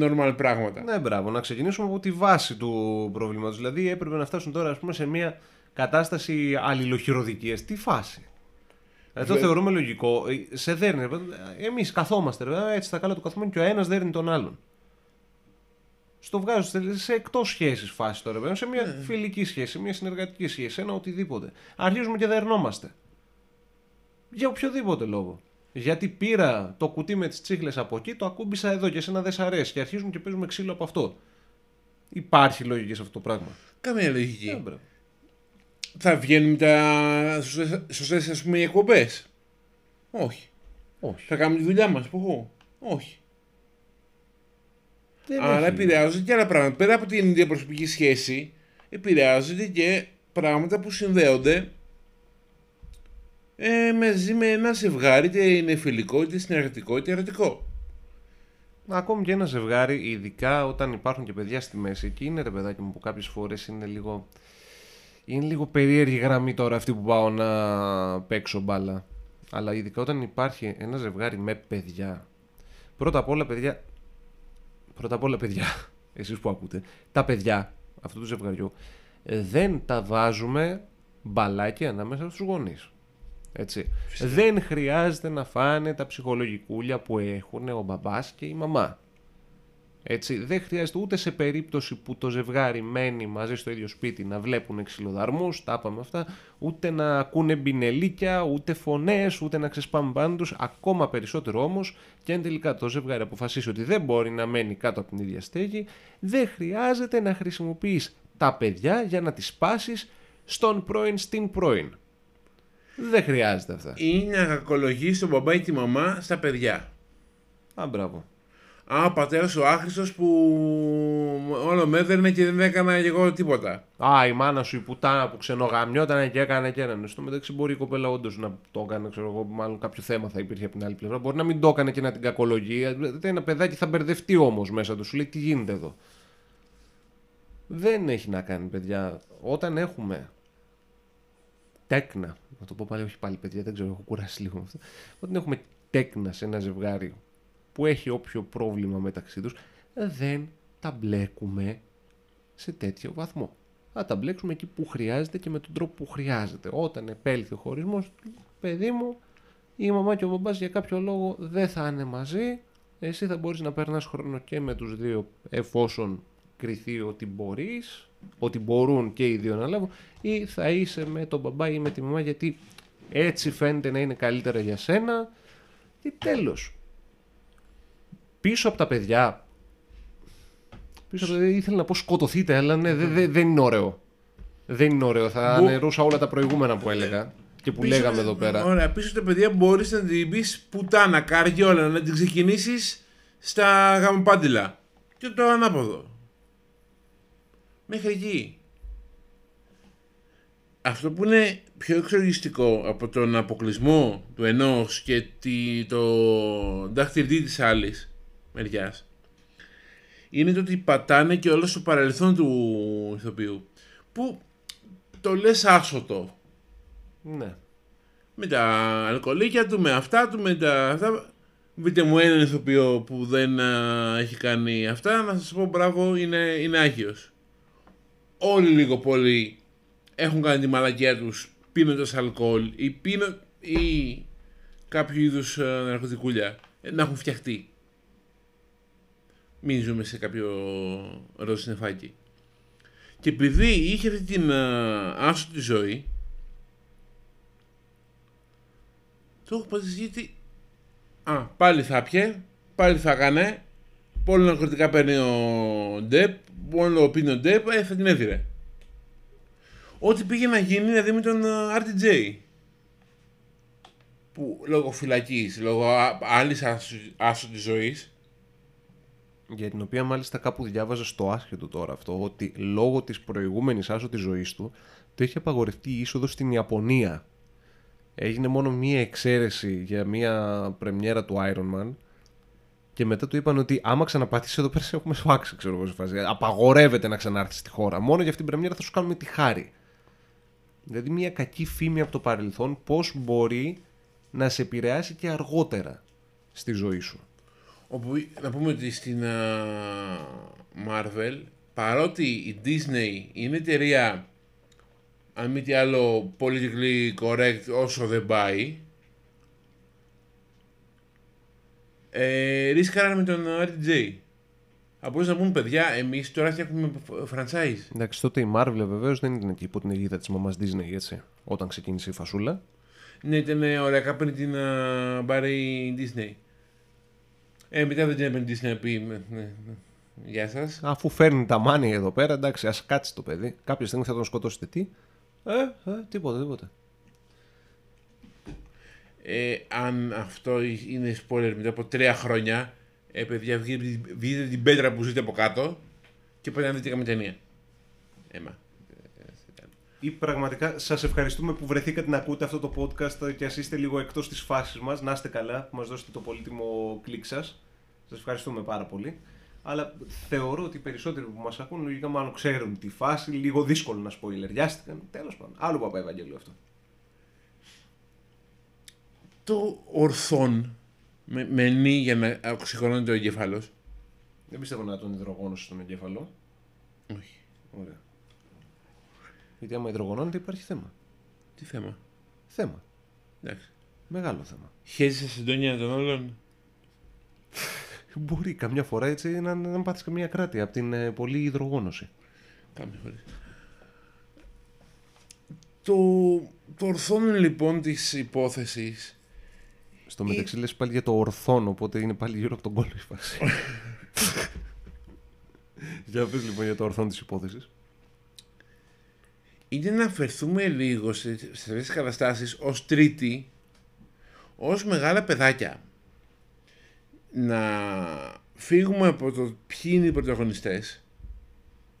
normal πράγματα. Ναι, μπράβο. Να ξεκινήσουμε από τη βάση του προβλήματος. Δηλαδή έπρεπε να φτάσουν τώρα ας πούμε, σε μια κατάσταση αλληλοχειροδικίας. Τι φάση. Δηλαδή το θεωρούμε λογικό. Ε, σε δέρνει. Εμείς καθόμαστε ρε, έτσι στα καλά του καθόμενου και ο ένας δέρνει τον άλλον. Στο βγάζω σε εκτός σχέσης φάση τώρα, σε μια ναι. φιλική σχέση, μια συνεργατική σχέση, ένα οτιδήποτε. Αρχίζουμε και δερνόμαστε. Για οποιοδήποτε λόγο. Γιατί πήρα το κουτί με τις τσίχλες από εκεί, το ακούμπησα εδώ και εσένα δεν σ' αρέσει. Και αρχίζουμε και παίζουμε ξύλο από αυτό. Υπάρχει λογική σε αυτό το πράγμα. Καμία λογική. Yeah, ε, θα βγαίνουν τα σωστέ ας πούμε οι εκπομπές; Όχι. Όχι. Θα κάνουμε τη δουλειά μας που έχω. Όχι. Δεν Άρα επηρεάζονται και άλλα πράγματα. Πέρα από την διαπροσωπική σχέση, επηρεάζονται και πράγματα που συνδέονται ε, μαζί με ένα ζευγάρι, είτε είναι φιλικό, είτε συνεργατικό, είτε ερωτικό. Ακόμη και ένα ζευγάρι, ειδικά όταν υπάρχουν και παιδιά στη μέση, και είναι ρε παιδάκι μου που κάποιες φορές είναι λίγο. Είναι λίγο περίεργη γραμμή τώρα αυτή που πάω να παίξω μπάλα. Αλλά ειδικά όταν υπάρχει ένα ζευγάρι με παιδιά. Πρώτα απ' όλα, παιδιά. Πρώτα απ' όλα, παιδιά. [laughs] Εσείς που ακούτε. Τα παιδιά αυτού του ζευγαριού δεν τα βάζουμε μπαλάκι ανάμεσα στους γονείς. Έτσι. Δεν χρειάζεται να φάνε τα ψυχολογικούλια που έχουν ο μπαμπάς και η μαμά. Έτσι, δεν χρειάζεται ούτε σε περίπτωση που το ζευγάρι μένει μαζί στο ίδιο σπίτι να βλέπουν ξυλοδαρμούς, τα είπαμε αυτά, ούτε να ακούνε μπινελίκια, ούτε φωνές, ούτε να ξεσπάμε πάνω του. Ακόμα περισσότερο όμως, και αν τελικά το ζευγάρι αποφασίσει ότι δεν μπορεί να μένει κάτω από την ίδια στέγη, δεν χρειάζεται να χρησιμοποιείς τα παιδιά για να τις σπάσει στον πρώην στην πρώην. Δεν χρειάζεται αυτά. Ή να κακολογήσει τον μπαμπά ή τη μαμά στα παιδιά. Α, μπράβο. Α, ο πατέρας ο άχρηστος που όλο με έδερνε και δεν έκανα εγώ τίποτα. Α, η μάνα σου η πουτάνα που ξενογαμιόταν και έκανε και έναν. Στο μεταξύ μπορεί η κοπέλα όντως να το έκανε, ξέρω εγώ, μάλλον κάποιο θέμα θα υπήρχε από την άλλη πλευρά. Μπορεί να μην το έκανε και να την κακολογεί. Ένα παιδάκι θα μπερδευτεί όμως μέσα του. Σου λέει τι γίνεται εδώ; Δεν έχει να κάνει, παιδιά. Όταν έχουμε τέκνα. Να το πω πάλι, όχι πάλι παιδιά, δεν ξέρω, έχω κουράσει λίγο με αυτό. Όταν έχουμε τέκνα σε ένα ζευγάρι που έχει όποιο πρόβλημα μεταξύ τους, δεν τα μπλέκουμε σε τέτοιο βαθμό. Θα τα μπλέξουμε εκεί που χρειάζεται και με τον τρόπο που χρειάζεται. Όταν επέλθει ο χωρισμός, παιδί μου, η μαμά και ο μπαμπάς για κάποιο λόγο δεν θα είναι μαζί. Εσύ θα μπορείς να περνάς χρόνο και με τους δύο εφόσον κριθεί ότι μπορείς ότι μπορούν και οι δύο να λάβουν ή θα είσαι με τον μπαμπά ή με τη μαμά γιατί έτσι φαίνεται να είναι καλύτερα για σένα και τέλος. Πίσω από τα παιδιά πίσω από τα παιδιά ήθελα να πω σκοτωθείτε αλλά ναι, δεν είναι ωραίο. Δεν είναι ωραίο. Θα Μπο... ανερούσα όλα τα προηγούμενα που έλεγα. και που Πίσω- λέγαμε εδώ πέρα. Ωραία, πίσω τα παιδιά μπορείς να την πεις πουτάνα, καριόλα, να την ξεκινήσεις στα γαμοπάντηλα. Και το ανάποδο. Μέχρι εκεί. Αυτό που είναι πιο εξοργιστικό από τον αποκλεισμό του ενός και τη, το δάχτυλί της άλλης μεριάς είναι το ότι πατάνε και όλο στο παρελθόν του ηθοποιού που το λες άσωτο Ναι. με τα αλκοολίκια του, με αυτά του, με τα αυτά. Βρείτε μου έναν ηθοποιό που δεν α, έχει κάνει αυτά, να σας πω μπράβο, είναι, είναι άγιος. Όλοι λίγο πολύ έχουν κάνει τη μαλακία τους πίνοντας αλκοόλ ή, πίνω, ή κάποιο είδους α, ναρκωτικούλια ε, να έχουν φτιαχτεί. Μην ζούμε σε κάποιο ροζ συννεφάκι. Και επειδή είχε αυτή την α, άσωτη ζωή, το έχω πατήσει γιατί. Α, πάλι θα πιε, πάλι θα έκανε. Πολύ ναρκωτικά παίρνει ο Ντεπ, μόνο πίνει ο Ντεπ, ε, θα την έδιρε. Ό,τι πήγε να γίνει δηλαδή με τον α, RTJ. Που λόγω φυλακής, λόγω άλλης άσου της ζωής, Για την οποία μάλιστα κάπου διάβαζα στο άσχετο τώρα αυτό, ότι λόγω της προηγούμενης άσο της ζωής του, το είχε απαγορευτεί η είσοδος στην Ιαπωνία. Έγινε μόνο μία εξαίρεση για μία πρεμιέρα του Iron Man και μετά του είπαν ότι άμα ξαναπατήσει εδώ πέρα σε έχουμε σφάξει, ξέρω εγώ σε φάση. Απαγορεύεται να ξανάρθεις στη χώρα. Μόνο για αυτήν την πρεμιέρα θα σου κάνουμε τη χάρη. Δηλαδή μια κακή φήμη από το παρελθόν πώς μπορεί να σε επηρεάσει και αργότερα στη ζωή σου. Όπου να πούμε ότι στην α, Marvel, παρότι η Disney είναι εταιρεία, αν μη τι άλλο, politically correct όσο δεν πάει, ε, ρίσκαραν με τον RTJ. Από να πούμε, παιδιά, εμείς τώρα φτιάχνουμε franchise. Εντάξει, τότε η Marvel βεβαίως δεν ήταν εκεί υπό την αιγύδα τη μαμά Disney, έτσι. Όταν ξεκίνησε η φασούλα. Ναι, ήταν ωραία, πριν την α, πάρει η Disney. Ε, μετά δεν την έπαιρνε η Disney να πει, ναι, ναι, ναι. γεια σας. Αφού φέρνει τα μάνια εδώ πέρα, εντάξει, ας κάτσει το παιδί. Κάποια στιγμή θα τον σκοτώσετε τι; Ε, ε, τίποτα, τίποτα. Ε, αν αυτό είναι spoiler μετά από τρία χρόνια, ε, παιδιά, βγείτε, βγείτε την πέτρα που ζείτε από κάτω και πάτε να δείτε καμία ταινία. Έμα. Ή πραγματικά σας ευχαριστούμε που βρεθήκατε να ακούτε αυτό το podcast και ας είστε λίγο εκτός της φάσης μας. Να είστε καλά που μας δώσετε το πολύτιμο κλικ σας. Σας ευχαριστούμε πάρα πολύ. Αλλά θεωρώ ότι οι περισσότεροι που μας ακούν λογικά μάλλον ξέρουν τη φάση. Λίγο δύσκολο να σποιλεριάστηκαν. Τέλος πάντων. Άλλο παπά Ευαγγέλιο αυτό. Το ορθόν με, με νη για να οξυγονώνεται ο εγκέφαλος. Δεν πιστεύω να τον υδρογόνωσε στον εγκέφαλο. Όχι. Ωραία. Γιατί άμα υδρογονώνεται υπάρχει θέμα. Τι θέμα; Θέμα. Εντάξει. Μεγάλο θέμα. Χέζεις τα συντόνια των όλων; Μπορεί καμιά φορά έτσι να, να πάθεις καμία κράτη από την ε, πολλή υδρογόνωση. Κάμια φορά. Το, το ορθόν λοιπόν της υπόθεσης Στο μεταξύ λες πάλι για το ορθόν, οπότε είναι πάλι γύρω από τον κόλλο η φάση. [laughs] για πες λοιπόν για το ορθόν της υπόθεσης. είναι να αφαιρθούμε λίγο σε, σε αυτές τις καταστάσεις ως τρίτη, ως μεγάλα παιδάκια. Να φύγουμε από το ποιοι είναι οι πρωταγωνιστές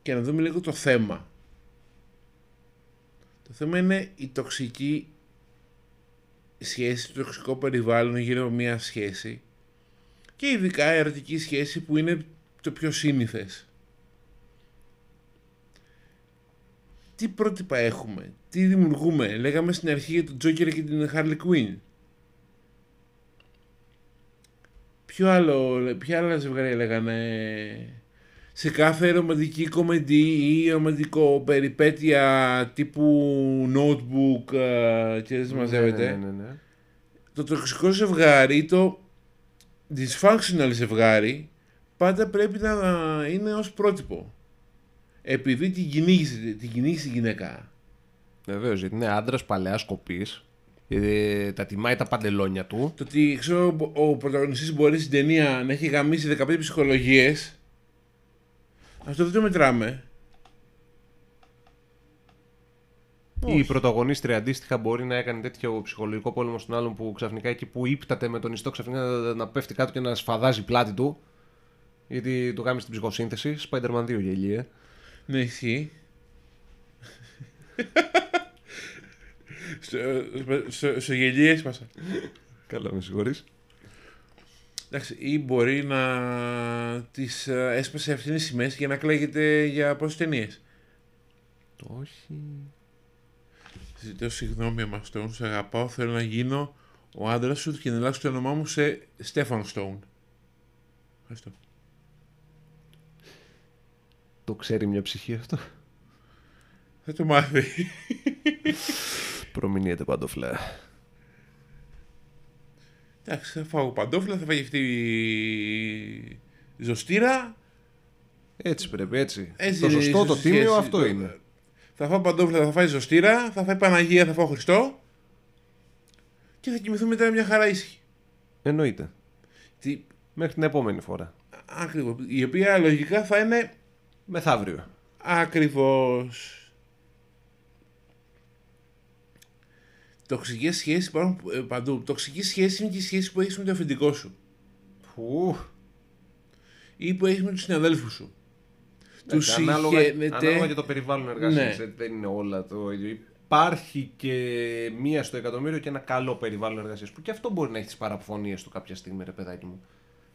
και να δούμε λίγο το θέμα. Το θέμα είναι η τοξική σχέση, το τοξικό περιβάλλον γύρω από μια σχέση και ειδικά η ερωτική σχέση που είναι το πιο σύνηθες. τι πρότυπα έχουμε, τι δημιουργούμε; Λέγαμε στην αρχή για τον Τζόκερ και την Harley Quinn. Ποιο άλλο, ποια άλλα ζευγάρια λέγανε σε κάθε ρομαντική κομμεντή ή ρομαντικό περιπέτεια τύπου notebook ε, και δεν μαζεύεται. Ναι, ναι, ναι, ναι. Το τοξικό ζευγάρι ή το dysfunctional ζευγάρι πάντα πρέπει να είναι ως πρότυπο. Επειδή την κυνήγησε, την κυνήγησε η γυναίκα. Βεβαίως, γιατί είναι άντρας παλαιάς κοπής. Ε, τα τιμάει τα παντελόνια του. Το ότι ξέρω ο πρωταγωνιστής μπορεί στην ταινία να έχει γαμίσει 15 ψυχολογίες αυτό δεν το μετράμε. Ή η πρωταγωνίστρια αντίστοιχα μπορεί να έκανε τέτοιο ψυχολογικό πόλεμο στον άλλον που ξαφνικά εκεί που ύπταται με τον ιστό ξαφνικά να, να πέφτει κάτω και να σφαδάζει πλάτη του. Γιατί το κάνει στην ψυχοσύνθεση. Spider-Man 2 γελίε. Ναι, ισχύει. στο, στο, στο γελίες έσπασα. Καλά, με συγχωρείς. Εντάξει, ή μπορεί να τη έσπασε αυτήν η σημαία για να κλαίγεται για πόσες ταινίες. Το όχι. Ζητώ συγγνώμη από Stone, σε αγαπάω. Θέλω να γίνω ο άντρας σου και να αλλάξω το όνομά μου σε Στέφαν Stone. Ευχαριστώ. Το ξέρει μια ψυχή αυτό; Θα το μάθει. Προμηνύεται παντοφλά. Εντάξει, θα φάω παντόφλα, θα φάει αυτή η ζωστήρα. Έτσι πρέπει, έτσι. Έτσι το είναι η σωστό, το σωστή τίμιο σχέση. αυτό είναι. Θα φάω παντόφλα, θα φάει ζωστήρα, θα φάει Παναγία, θα φάω Χριστό. Και θα κοιμηθούμε μετά μια χαρά ήσυχη. Εννοείται. Τι, Μέχρι την επόμενη φορά. ακριβώς. Η οποία λογικά θα είναι Μεθαύριο. ακριβώς. Τοξικές σχέσεις υπάρχουν ε, παντού. Τοξική σχέση είναι και η σχέση που έχεις με το αφεντικό σου. Φου. Ή που έχεις με τους συναδέλφους σου. Τους ανάλογα, συγχαίνεται- ανάλογα και το περιβάλλον εργασίας. Ναι. Δεν είναι όλα το ίδιο. Υπάρχει και μία στο εκατομμύριο και ένα καλό περιβάλλον εργασίας. Που και αυτό μπορεί να έχεις τι παραπφωνίε του κάποια στιγμή, ρε παιδάκι μου.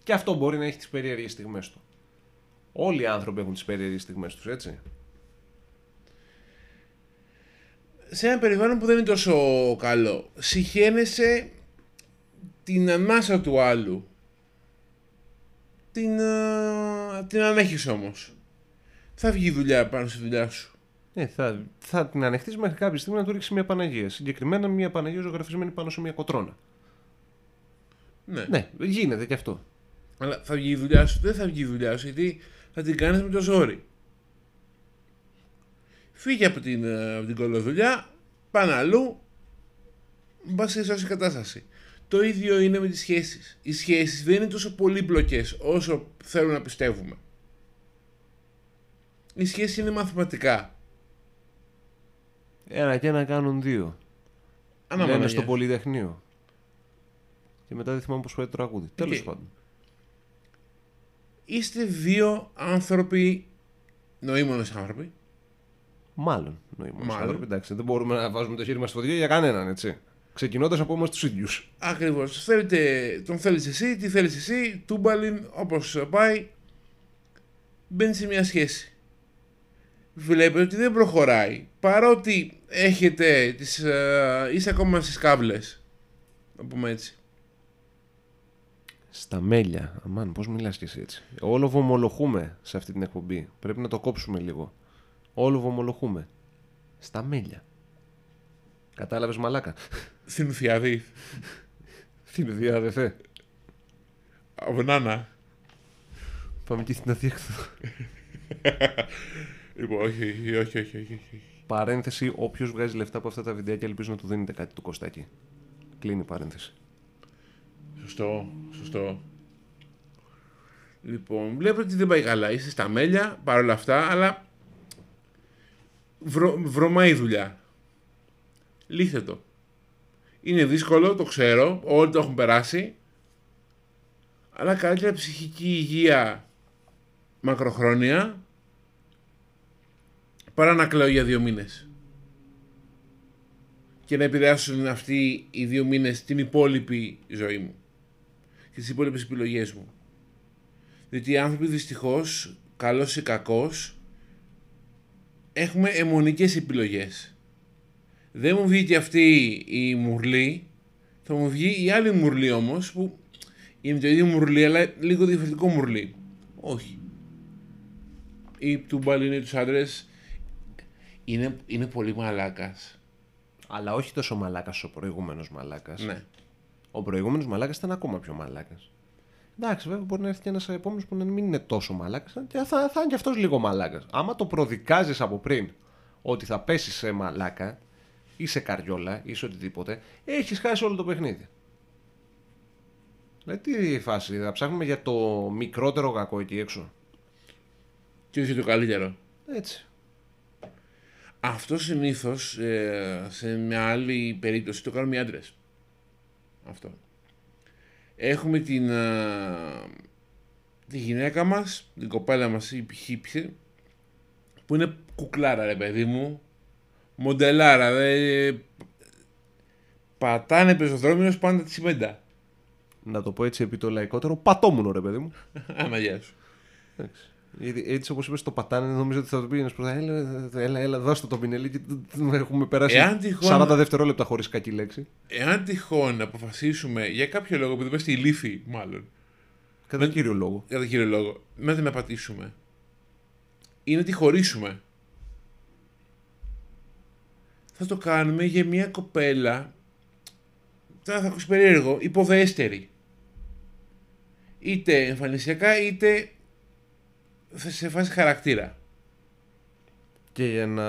Και αυτό μπορεί να έχεις τις περίεργε στιγμές του. Όλοι οι άνθρωποι έχουν τις περίεργε στιγμές τους, έτσι. Σε ένα περιβάλλον που δεν είναι τόσο καλό. Συχαίνεσαι την ανάσα του άλλου. Την, α, την ανέχεις όμως. Θα βγει η δουλειά πάνω στη δουλειά σου. Ε, θα, θα την ανεχτεί μέχρι κάποια στιγμή να του ρίξεις μια Παναγία. Συγκεκριμένα μια Παναγία ζωγραφισμένη πάνω σε μια κοτρόνα. Ναι. Ναι, γίνεται και αυτό. Αλλά θα βγει η δουλειά σου. Δεν θα βγει η δουλειά σου γιατί θα την κάνεις με το ζόρι. Φύγε από την, α, από την κολοδουλειά, πάνε αλλού, μπας σε σώσει κατάσταση. Το ίδιο είναι με τις σχέσεις. Οι σχέσεις δεν είναι τόσο πολύπλοκες όσο θέλουν να πιστεύουμε. Οι σχέσεις είναι μαθηματικά. Ένα και ένα κάνουν δύο. Ανά Λένε Παναγία. στο Πολυτεχνείο. Και μετά δεν θυμάμαι πώς πάει το τραγούδι. Τέλος Οκ. πάντων. Είστε δύο άνθρωποι, νοήμονες άνθρωποι, Μάλλον νοήμονες Μάλλον. άνθρωποι. Εντάξει, δεν μπορούμε να βάζουμε το χέρι μας στο φωτιά για κανέναν, έτσι. Ξεκινώντας από εμάς τους ίδιους. Ακριβώς. Θέλετε, τον θέλεις εσύ, τι θέλεις εσύ, τούμπαλιν, όπως πάει, μπαίνει σε μια σχέση. Βλέπετε ότι δεν προχωράει. Παρότι έχετε τις, ε, είσαι ακόμα στις κάβλες. Να πούμε έτσι. Στα μέλια. Αμάν, πώς μιλάς κι εσύ έτσι. Όλο βομολοχούμε σε αυτή την εκπομπή. Πρέπει να το κόψουμε λίγο. Όλο βομολοχούμε. Στα μέλια. Κατάλαβες μαλάκα. Θυνουθιαδή. Τι είναι διάδεφε. Από νάνα. Πάμε και στην αδιέξοδο. Λοιπόν, όχι, όχι, όχι, όχι, όχι, όχι. Παρένθεση, όποιος βγάζει λεφτά από αυτά τα βιντεάκια, ελπίζω να του δίνετε κάτι του Κωστάκη. Κλείνει η παρένθεση. Σωστό, σωστό. Λοιπόν, βλέπετε ότι δεν πάει καλά. Είστε στα μέλια παρόλα αυτά, αλλά βρο, βρωμάει η δουλειά. Λύστε το. Είναι δύσκολο, το ξέρω, όλοι το έχουν περάσει. Αλλά καλύτερα ψυχική υγεία μακροχρόνια παρά να κλαίω για δύο μήνες. Και να επηρεάσουν αυτοί οι δύο μήνες την υπόλοιπη ζωή μου και τις υπόλοιπες επιλογές μου. Διότι οι άνθρωποι δυστυχώς, καλός ή κακός, έχουμε αιμονικές επιλογές. Δεν μου βγήκε αυτή η μουρλή, θα μου βγει η άλλη μουρλή όμως που είναι το ίδιο μουρλή αλλά λίγο διαφορετικό μουρλή. Όχι. Η τούμπαλ είναι τους άντρες είναι, είναι πολύ μαλάκας. Αλλά όχι τόσο μαλάκας ο προηγούμενος μαλάκας. Ναι. Ο προηγούμενος μαλάκας ήταν ακόμα πιο μαλάκας. Εντάξει, βέβαια μπορεί να έρθει και ένας επόμενος που να μην είναι τόσο μαλάκας. Θα, θα, θα είναι κι αυτός λίγο μαλάκας. Άμα το προδικάζεις από πριν ότι θα πέσεις σε μαλάκα ή σε καριόλα ή σε οτιδήποτε, έχεις χάσει όλο το παιχνίδι. Δηλαδή τι φάση, θα ψάχνουμε για το μικρότερο κακό εκεί έξω. Και όχι το καλύτερο. Έτσι. Αυτό συνήθως ε, σε μια άλλη περίπτωση το κάνουμε οι άντρες. Αυτό. Έχουμε την, ε, τη γυναίκα μας, την κοπέλα μας η χύψη, που είναι κουκλάρα ρε παιδί μου, μοντελάρα, δε, πατάνε πεζοδρόμιος πάντα τη σημαίντα. Να το πω έτσι επί το λαϊκότερο, πατόμουνο ρε παιδί μου. [laughs] Άμα γεια σου. Εντάξει. Γιατί έτσι όπως είπες το πατάνε, νομίζω ότι θα το πήγαινε προ τα έλα, έλα, έλα, δώστε το πινελί και έχουμε περάσει Εάν τυχόν- 40 δευτερόλεπτα χωρίς κακή λέξη. Εάν τυχόν αποφασίσουμε για κάποιο λόγο, που δεν στη λύθη μάλλον, Κατά κύριο λόγο. για τον κύριο λόγο, να την απατήσουμε, ή να τη χωρίσουμε, θα το κάνουμε για μια κοπέλα, τώρα θα ακούσει περίεργο, υποδέστερη. Είτε εμφανισιακά, είτε σε φάση χαρακτήρα. Και για να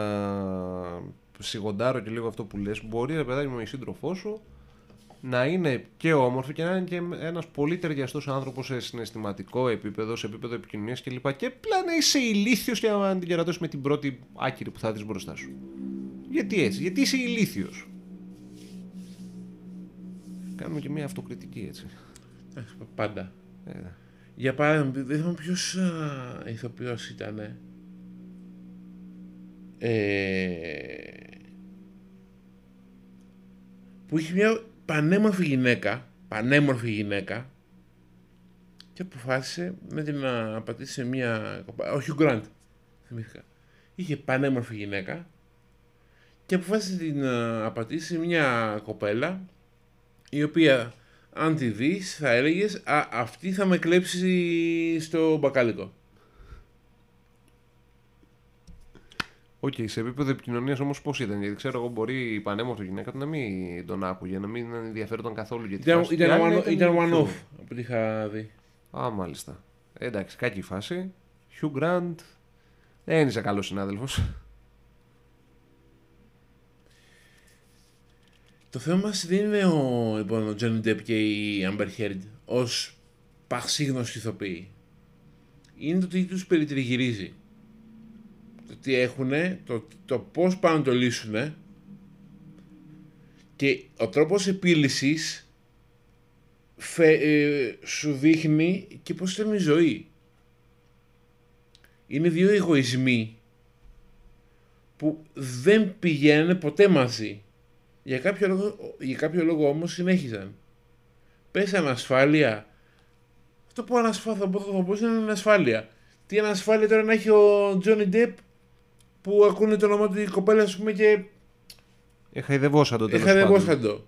σιγοντάρω και λίγο αυτό που λες, μπορεί ρε παιδάκι μου η σύντροφός σου να είναι και όμορφη και να είναι και ένας πολύ ταιριαστός άνθρωπος σε συναισθηματικό επίπεδο, σε επίπεδο επικοινωνίας κλπ. Και απλά να είσαι ηλίθιος και να την κερατώσεις με την πρώτη άκυρη που θα δεις μπροστά σου. Γιατί έτσι, γιατί είσαι ηλίθιος. Κάνουμε και μια αυτοκριτική έτσι. Εντάξει, Πάντα. Ε, Για παράδειγμα, δεν θυμάμαι ποιος ηθοποιός ήταν. Ε, που είχε μια πανέμορφη γυναίκα, πανέμορφη γυναίκα και αποφάσισε να την α, απατήσει σε μια κοπα- Όχι, ο Γκραντ, θυμήθηκα. Είχε πανέμορφη γυναίκα και αποφάσισε να την α, απατήσει σε μια κοπέλα η οποία αν τη δεις θα έλεγες «Α, αυτή θα με κλέψει στο μπακάλικο». Οκ, σε επίπεδο επικοινωνίας όμως πώς ήταν, γιατί ξέρω εγώ μπορεί η πανέμορφη γυναίκα του να μην τον άκουγε, να μην ενδιαφέρονταν καθόλου για τη Ήταν, φάση. ήταν, Και άλλη one, ήταν ήταν one πιο- off από ό,τι είχα δει. Α, μάλιστα. Ε, εντάξει, κακή φάση. Hugh Grant δεν είσαι καλός συνάδελφος. Το θέμα μας δεν είναι ο, λοιπόν, ο Johnny Depp και η Amber Heard ως πασίγνωστοι ηθοποιοί. Είναι το τι τους περιτριγυρίζει. Το τι έχουνε, το, το πώς πάνε να το λύσουνε και ο τρόπος επίλυσης φε- ε, σου δείχνει και πώς ήταν η ζωή. Είναι δύο εγωισμοί που δεν πηγαίνουν ποτέ μαζί. Για κάποιο λόγο, για κάποιο λόγο όμως συνέχιζαν. Πες ανασφάλεια. Αυτό που ανασφάλεια θα, μπο- θα μπορούσε να είναι ανασφάλεια. Τι ανασφάλεια τώρα να έχει ο Τζόνι Ντεπ που ακούνε το όνομα του η κοπέλα ας πούμε και Εχαϊδευόσαν το τέλος χαδευόσαντο.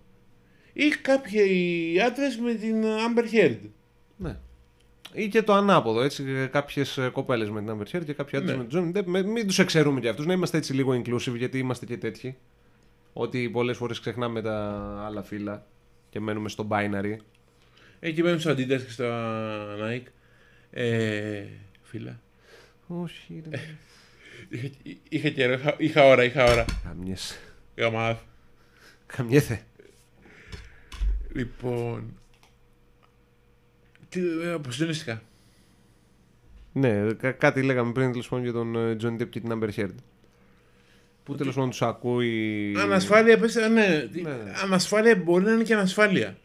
Ή κάποιοι άντρες με την Amber Heard. Ναι. Ή και το ανάποδο, έτσι. Κάποιες κοπέλες με την Amber Heard και κάποιοι άντρες Ναι. με τον Johnny Depp. Με- Μην τους εξαιρούμε και αυτούς. Να είμαστε έτσι λίγο inclusive, γιατί είμαστε και τέτοιοι. Ότι πολλές φορές ξεχνάμε τα άλλα φύλλα και μένουμε στο binary. Εκεί μένουν στο Adidas και στο Nike. Ε, φίλα. Όχι, ρε. Είχα, είχα καιρό, είχα, είχα ώρα, είχα ώρα. Καμιές. Είχα μάθει. Καμιέθε. Λοιπόν. Τι, ε, αποσυντονίστηκα. Ναι, κα- κάτι λέγαμε πριν τέλος πάντων για τον ε, Johnny Depp και την Amber Heard. Που τέλος πάντων τους ακούει. Ανασφάλεια, πες, ε, ναι, τι- Ναι. Ανασφάλεια μπορεί να είναι και ανασφάλεια.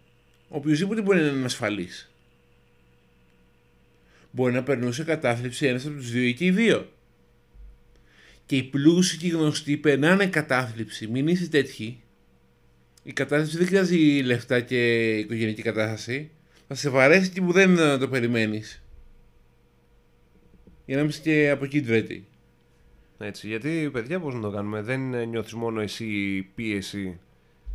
Οποιοδήποτε μπορεί να είναι ανασφαλής. Μπορεί να περνούσε κατάθλιψη ένας από τους δύο ή και οι δύο. Και οι πλούσιοι και οι γνωστοί περνάνε κατάθλιψη. Μην είστε τέτοιοι. Η κατάθλιψη δεν χρειάζει λεφτά και οικογενειακή κατάσταση. Θα σε βαρέσει και που δεν ε, το περιμένεις. Για να μην είσαι και από εκεί τρέτη. Έτσι, γιατί παιδιά πώς να το κάνουμε, δεν νιώθεις μόνο εσύ πίεση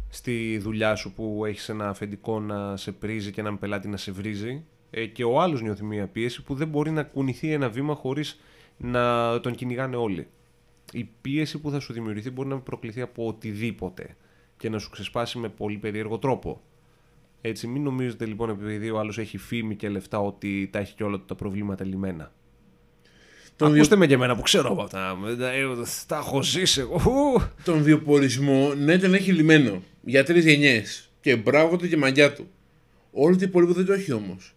στη δουλειά σου που έχεις ένα αφεντικό να σε πρίζει και έναν πελάτη να σε βρίζει; Ε, και ο άλλος νιώθει μια πίεση που δεν μπορεί να κουνηθεί ένα βήμα χωρίς να τον κυνηγάνε όλοι. Η πίεση που θα σου δημιουργηθεί μπορεί να προκληθεί από οτιδήποτε και να σου ξεσπάσει με πολύ περίεργο τρόπο. Έτσι, μην νομίζετε λοιπόν επειδή ο άλλος έχει φήμη και λεφτά ότι τα έχει και όλα του τα προβλήματα λυμμένα. Τον Ακούστε με και εμένα που ξέρω από αυτά. Τα, τα έχω ζήσει εγώ. Ου. τον βιοπορισμό, ναι, τον έχει λυμμένο. Για τρεις γενιές. Και μπράβο του και μαγιά του. Όλο το υπόλοιπο δεν το έχει όμως.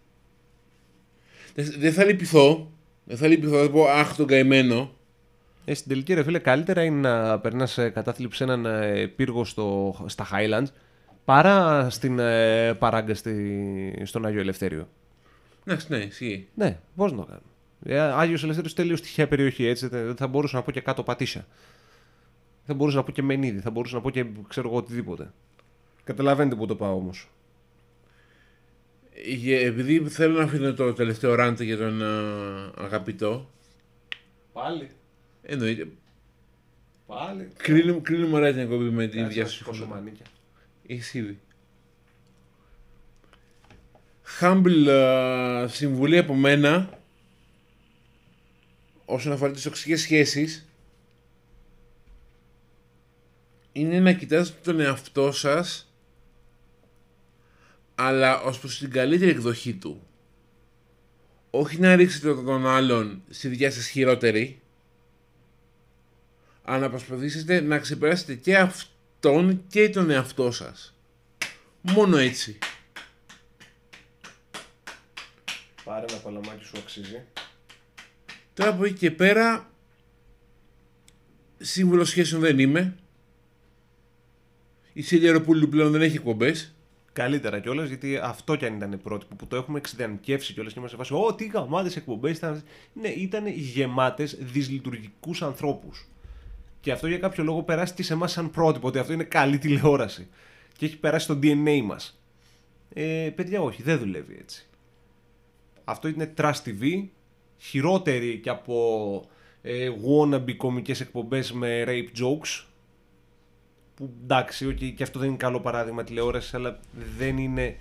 Δεν, δεν θα λυπηθώ. Δεν θα λυπηθώ, θα πω Αχ, τον καημένο. Ε, στην τελική, ρε φίλε, καλύτερα είναι να περνάς κατάθλιψη έναν ε, πύργο στο, στα Highlands παρά στην ε, παράγκα στη, στον Άγιο Ελευθέριο. Ναι, ναι, ισχύει. Ναι, πώς να το κάνω. Ε, Άγιος Ελευθέριο τελείω τυχαία περιοχή έτσι. Δεν θα μπορούσα να πω και κάτω πατήσια. Θα μπορούσα να πω και Μενίδη, θα μπορούσα να πω και ξέρω εγώ οτιδήποτε. Καταλαβαίνετε που το πάω όμως. Ε, Επειδή θέλω να αφήνω το τελευταίο ράντε για τον α, αγαπητό. Πάλι. Εννοείται. Πάλι. Κλείνουμε, κλείνουμε ωραία την εκπομπή με την ίδια σου Πόσο συμφωνία. μανίκια. Έχεις ήδη. Humble α, συμβουλή από μένα όσον αφορά τις τοξικές σχέσεις είναι να κοιτάζετε τον εαυτό σας αλλά ως προς την καλύτερη εκδοχή του. Όχι να ρίξετε τον άλλον στη δικιά σας χειρότερη αλλά να προσπαθήσετε να ξεπεράσετε και αυτόν και τον εαυτό σας. Μόνο έτσι. Πάρε ένα παλαμάκι σου αξίζει. Τώρα από εκεί και πέρα, σύμβουλο σχέσεων δεν είμαι. Η Σίλια Ροπούλου πλέον δεν έχει εκπομπές. Καλύτερα κιόλας, γιατί αυτό κι αν ήταν πρότυπο που το έχουμε εξειδανικεύσει κιόλας και είμαστε σε φάση. Ω, τι γαμάδε εκπομπές ήταν. Ναι, ήταν γεμάτες δυσλειτουργικούς ανθρώπους. Και αυτό για κάποιο λόγο περάσει σε εμάς σαν πρότυπο, ότι αυτό είναι καλή τηλεόραση. Και έχει περάσει στο DNA μας. Ε, παιδιά, όχι, δεν δουλεύει έτσι. Αυτό είναι Trust TV, χειρότερη και από ε, wannabe κομικές εκπομπές με rape jokes που εντάξει, okay, και αυτό δεν είναι καλό παράδειγμα τηλεόρασης, αλλά δεν είναι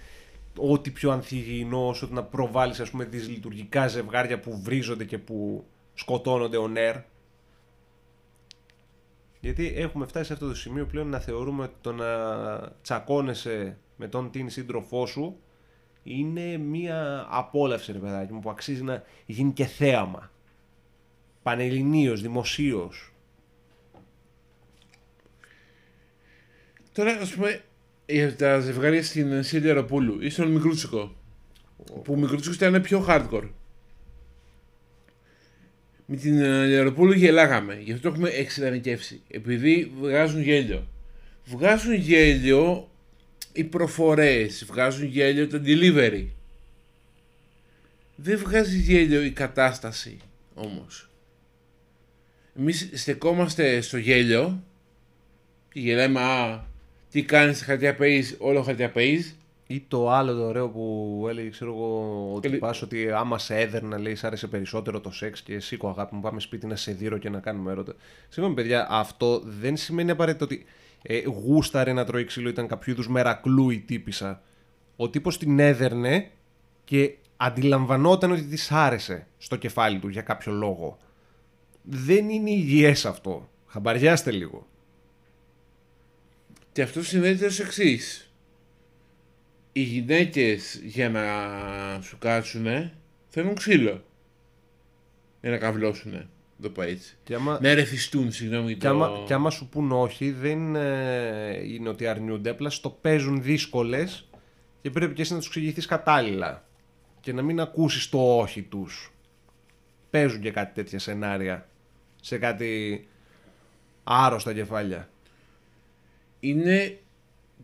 ό,τι πιο ανθυγιεινό όσο το να προβάλλεις ας πούμε δυσλειτουργικά ζευγάρια που βρίζονται και που σκοτώνονται on air. Γιατί έχουμε φτάσει σε αυτό το σημείο πλέον να θεωρούμε ότι το να τσακώνεσαι με τον την σύντροφό σου είναι μία απόλαυση ρε παιδάκι μου που αξίζει να γίνει και θέαμα. Πανελληνίως, δημοσίως. Τώρα, ας πούμε, για τα ζευγάρια στην Σίλια Ροπούλου ή στον Μικρούτσικο. Που ο Μικρούτσικο ήταν πιο hardcore. Με την ε, Λιαροπούλου γελάγαμε, γι' αυτό το έχουμε εξειδανικεύσει. Επειδή βγάζουν γέλιο. Βγάζουν γέλιο οι προφορές, βγάζουν γέλιο το delivery. Δεν βγάζει γέλιο η κατάσταση όμως. Εμείς στεκόμαστε στο γέλιο και γελάμε «Α, τι κάνεις χαρτιά παίζεις, όλο χαρτιά παίζεις». Ή το άλλο το ωραίο που έλεγε, ξέρω εγώ, ότι Καλή- πας ότι άμα σε έδερνα, λέει, σ' άρεσε περισσότερο το σεξ και σήκω αγάπη μου, πάμε σπίτι να σε δείρω και να κάνουμε έρωτα. Συγγνώμη, παιδιά, αυτό δεν σημαίνει απαραίτητα ότι ε, γούσταρε να τρώει ξύλο, ήταν κάποιο είδους μερακλού η τύπησα. Ο τύπος την έδερνε και αντιλαμβανόταν ότι της άρεσε στο κεφάλι του για κάποιο λόγο. Δεν είναι υγιές αυτό. Χαμπαριάστε λίγο. Και αυτό συνδέεται ως εξής. Οι γυναίκες για να σου κάτσουνε θέλουν ξύλο. Για να καυλώσουνε. Το πω έτσι. Και άμα... Να ρεθιστούν, συγγνώμη. Και άμα, και άμα σου πούν όχι, δεν ε, είναι ότι αρνιούνται, απλά στο παίζουν δύσκολες και πρέπει και εσύ να τους εξηγηθείς κατάλληλα. Και να μην ακούσεις το όχι τους. Παίζουν και κάτι τέτοια σενάρια σε κάτι άρρωστα κεφάλια. είναι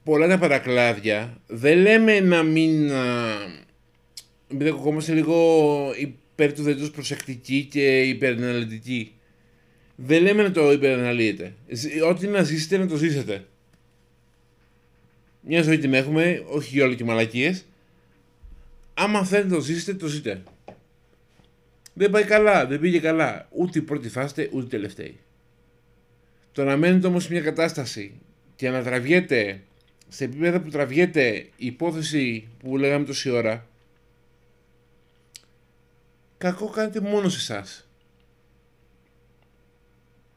πολλά τα παρακλάδια. Δεν λέμε να μην. α, Επειδή ακουγόμαστε λίγο υπέρ τους δέντρου προσεκτικοί και υπεραναλυτικοί. Δεν λέμε να το υπεραναλύετε. Ζ- Ό,τι να ζήσετε να το ζήσετε. Μια ζωή την έχουμε, όχι για όλο και μαλακίες. Άμα θέλετε να το ζήσετε, το ζείτε. Δεν πάει καλά, δεν πήγε καλά. Ούτε η πρώτη φάστε, ούτε η τελευταία. Το να μένετε όμως σε μια κατάσταση και να τραβιέται σε επίπεδα που τραβιέται η υπόθεση που λέγαμε τόση ώρα, κακό κάνετε μόνος σε εσάς.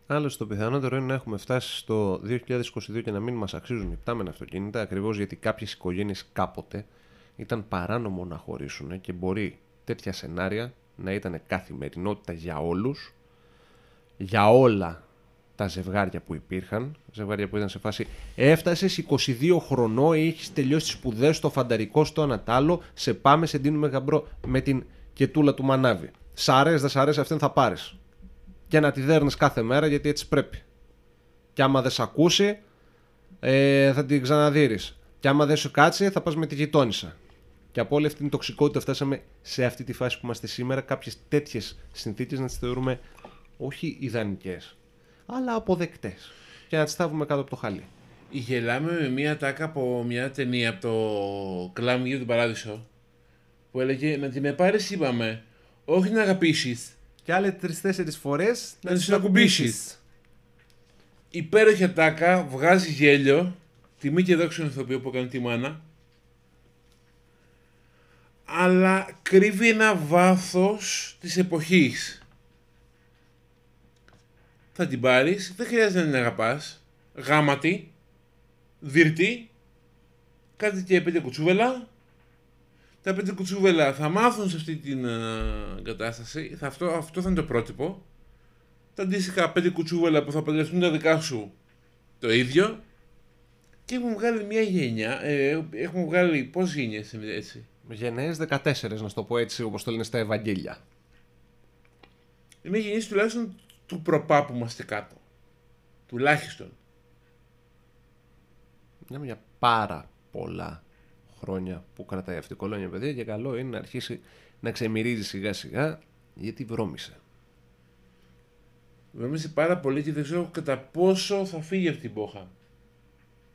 Άλλωστε, το πιθανότερο είναι να έχουμε φτάσει στο 2022 και να μην μας αξίζουν οι πτάμενα αυτοκίνητα, ακριβώς γιατί κάποιες οικογένειες κάποτε ήταν παράνομο να χωρίσουν και μπορεί τέτοια σενάρια να ήταν καθημερινότητα για όλους, για όλα τα ζευγάρια που υπήρχαν. Ζευγάρια που ήταν σε φάση έφτασες 22 χρονών, έχεις τελειώσει τις σπουδές στο φανταρικό, στο ανατάλο, σε πάμε, σε δίνουμε γαμπρό με την κετούλα του μανάβη. Σ' αρέσει, δεν σ' αρέσει, αυτήν θα πάρεις. και να τη δέρνεις κάθε μέρα γιατί έτσι πρέπει. Και άμα δεν σε ακούσει, ε, θα την ξαναδείρεις. Και άμα δεν σου κάτσει, θα πας με τη γειτόνισσα. Και από όλη αυτή την τοξικότητα φτάσαμε σε αυτή τη φάση που είμαστε σήμερα, κάποιες τέτοιες συνθήκες να τις θεωρούμε όχι ιδανικές, αλλά αποδεκτές. Και να τις στάβουμε κάτω από το χαλί. Γελάμε με μια τάκα από μια ταινία από το κλάμ για τον παράδεισο που έλεγε να την πάρεις είπαμε, όχι να αγαπήσεις. Και άλλε τρει-τέσσερι φορές να την ακουμπήσει. Υπέροχη τάκα, βγάζει γέλιο. Τιμή και δόξα στον ηθοποιό που έκανε τη μάνα. Αλλά κρύβει ένα βάθος της εποχής. Θα την πάρεις, δεν χρειάζεται να την αγαπάς. Γάματη, δίρτη, κάτι και πέντε κουτσούβελα. Τα πέντε κουτσούβελα θα μάθουν σε αυτή την uh, κατάσταση. Θα, αυτό, αυτό θα είναι το πρότυπο. Τα αντίστοιχα πέντε κουτσούβελα που θα παντρευτούν τα δικά σου το ίδιο. Και έχουμε βγάλει μια γενιά. Ε, έχουμε βγάλει πόσε γενιές έτσι; Γενναίε 14, να το πω έτσι όπως το λένε στα Ευαγγέλια. Είναι γενιές τουλάχιστον του προπάπου είμαστε κάτω. Τουλάχιστον. Μιλάμε για πάρα πολλά χρόνια που κρατάει αυτή η κολόνια παιδιά και καλό είναι να αρχίσει να ξεμυρίζει σιγά σιγά γιατί βρώμησε. Βρώμησε πάρα πολύ και δεν ξέρω κατά πόσο θα φύγει αυτή η πόχα.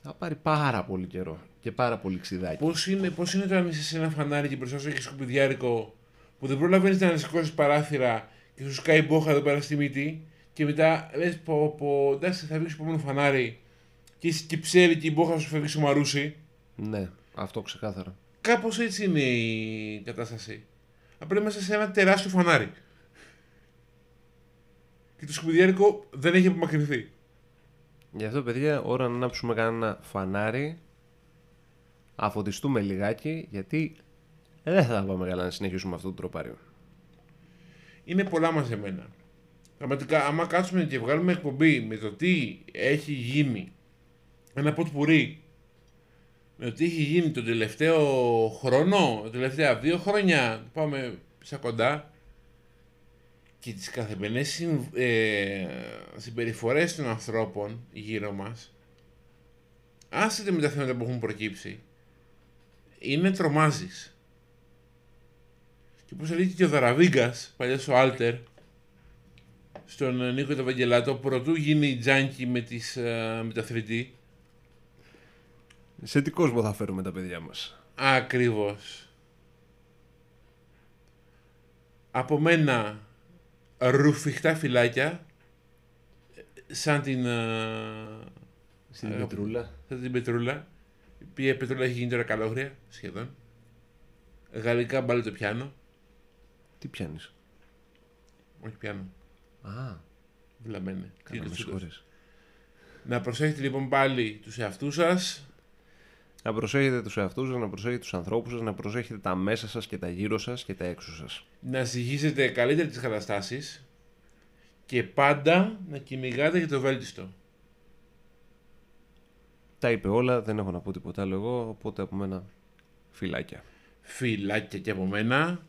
Θα πάρει πάρα πολύ καιρό και πάρα πολύ ξυδάκι. Πώς είναι, πώς είναι όταν είσαι σε ένα φανάρι και μπροστά σου έχεις σκουπιδιάρικο που δεν προλαβαίνεις να σηκώσεις παράθυρα και σου σκάει μπόχα εδώ πέρα στη μύτη και μετά λες πω, πω εντάξει θα βγει στο επόμενο φανάρι και είσαι και ψέρι και η μπόχα σου φεύγει στο μαρούσι. Ναι, αυτό ξεκάθαρα. Κάπως έτσι είναι η κατάσταση. Απλά μέσα σε ένα τεράστιο φανάρι. Και το σκουπιδιάρικο δεν έχει απομακρυνθεί. Γι' αυτό, παιδιά, ώρα να ανάψουμε κανένα φανάρι, αφωτιστούμε λιγάκι, γιατί δεν θα πάμε καλά να συνεχίσουμε αυτό το τροπάριο. Είναι πολλά μαζεμένα. Πραγματικά, άμα κάτσουμε και βγάλουμε εκπομπή με το τι έχει γίνει, ένα ποτπουρί, με το τι έχει γίνει τον τελευταίο χρόνο, τα τελευταία δύο χρόνια, πάμε σαν κοντά, και τις καθημερινές ε, συμπεριφορές των ανθρώπων γύρω μας, άσχετα με τα θέματα που έχουν προκύψει, είναι τρομάζεις. Και όπως έλεγε και ο Δαραβίγκας, παλιός ο Άλτερ, στον Νίκο Ταβαγγελάτο, πρωτού γίνει τζάνκι με, τις, ε, με τα 3D. Σε τι κόσμο θα φέρουμε τα παιδιά μας; Ακριβώς. Από μένα ρουφιχτά φυλάκια σαν την... Στην πετρούλα. Σαν την πετρούλα. Η πετρούλα έχει γίνει τώρα καλόγρια, σχεδόν. Γαλλικά μπάλε το πιάνο. Τι πιάνεις; Όχι πιάνο. Α. Βλαμμένε. με Να προσέχετε λοιπόν πάλι τους εαυτούς σας. Να προσέχετε τους εαυτούς σας, να προσέχετε τους ανθρώπους σας, να προσέχετε τα μέσα σας και τα γύρω σας και τα έξω σας. Να ζυγίσετε καλύτερα τις καταστάσεις και πάντα να κυνηγάτε για το βέλτιστο. Τα είπε όλα, δεν έχω να πω τίποτα άλλο εγώ, οπότε από μένα φυλάκια. Φυλάκια και από μένα.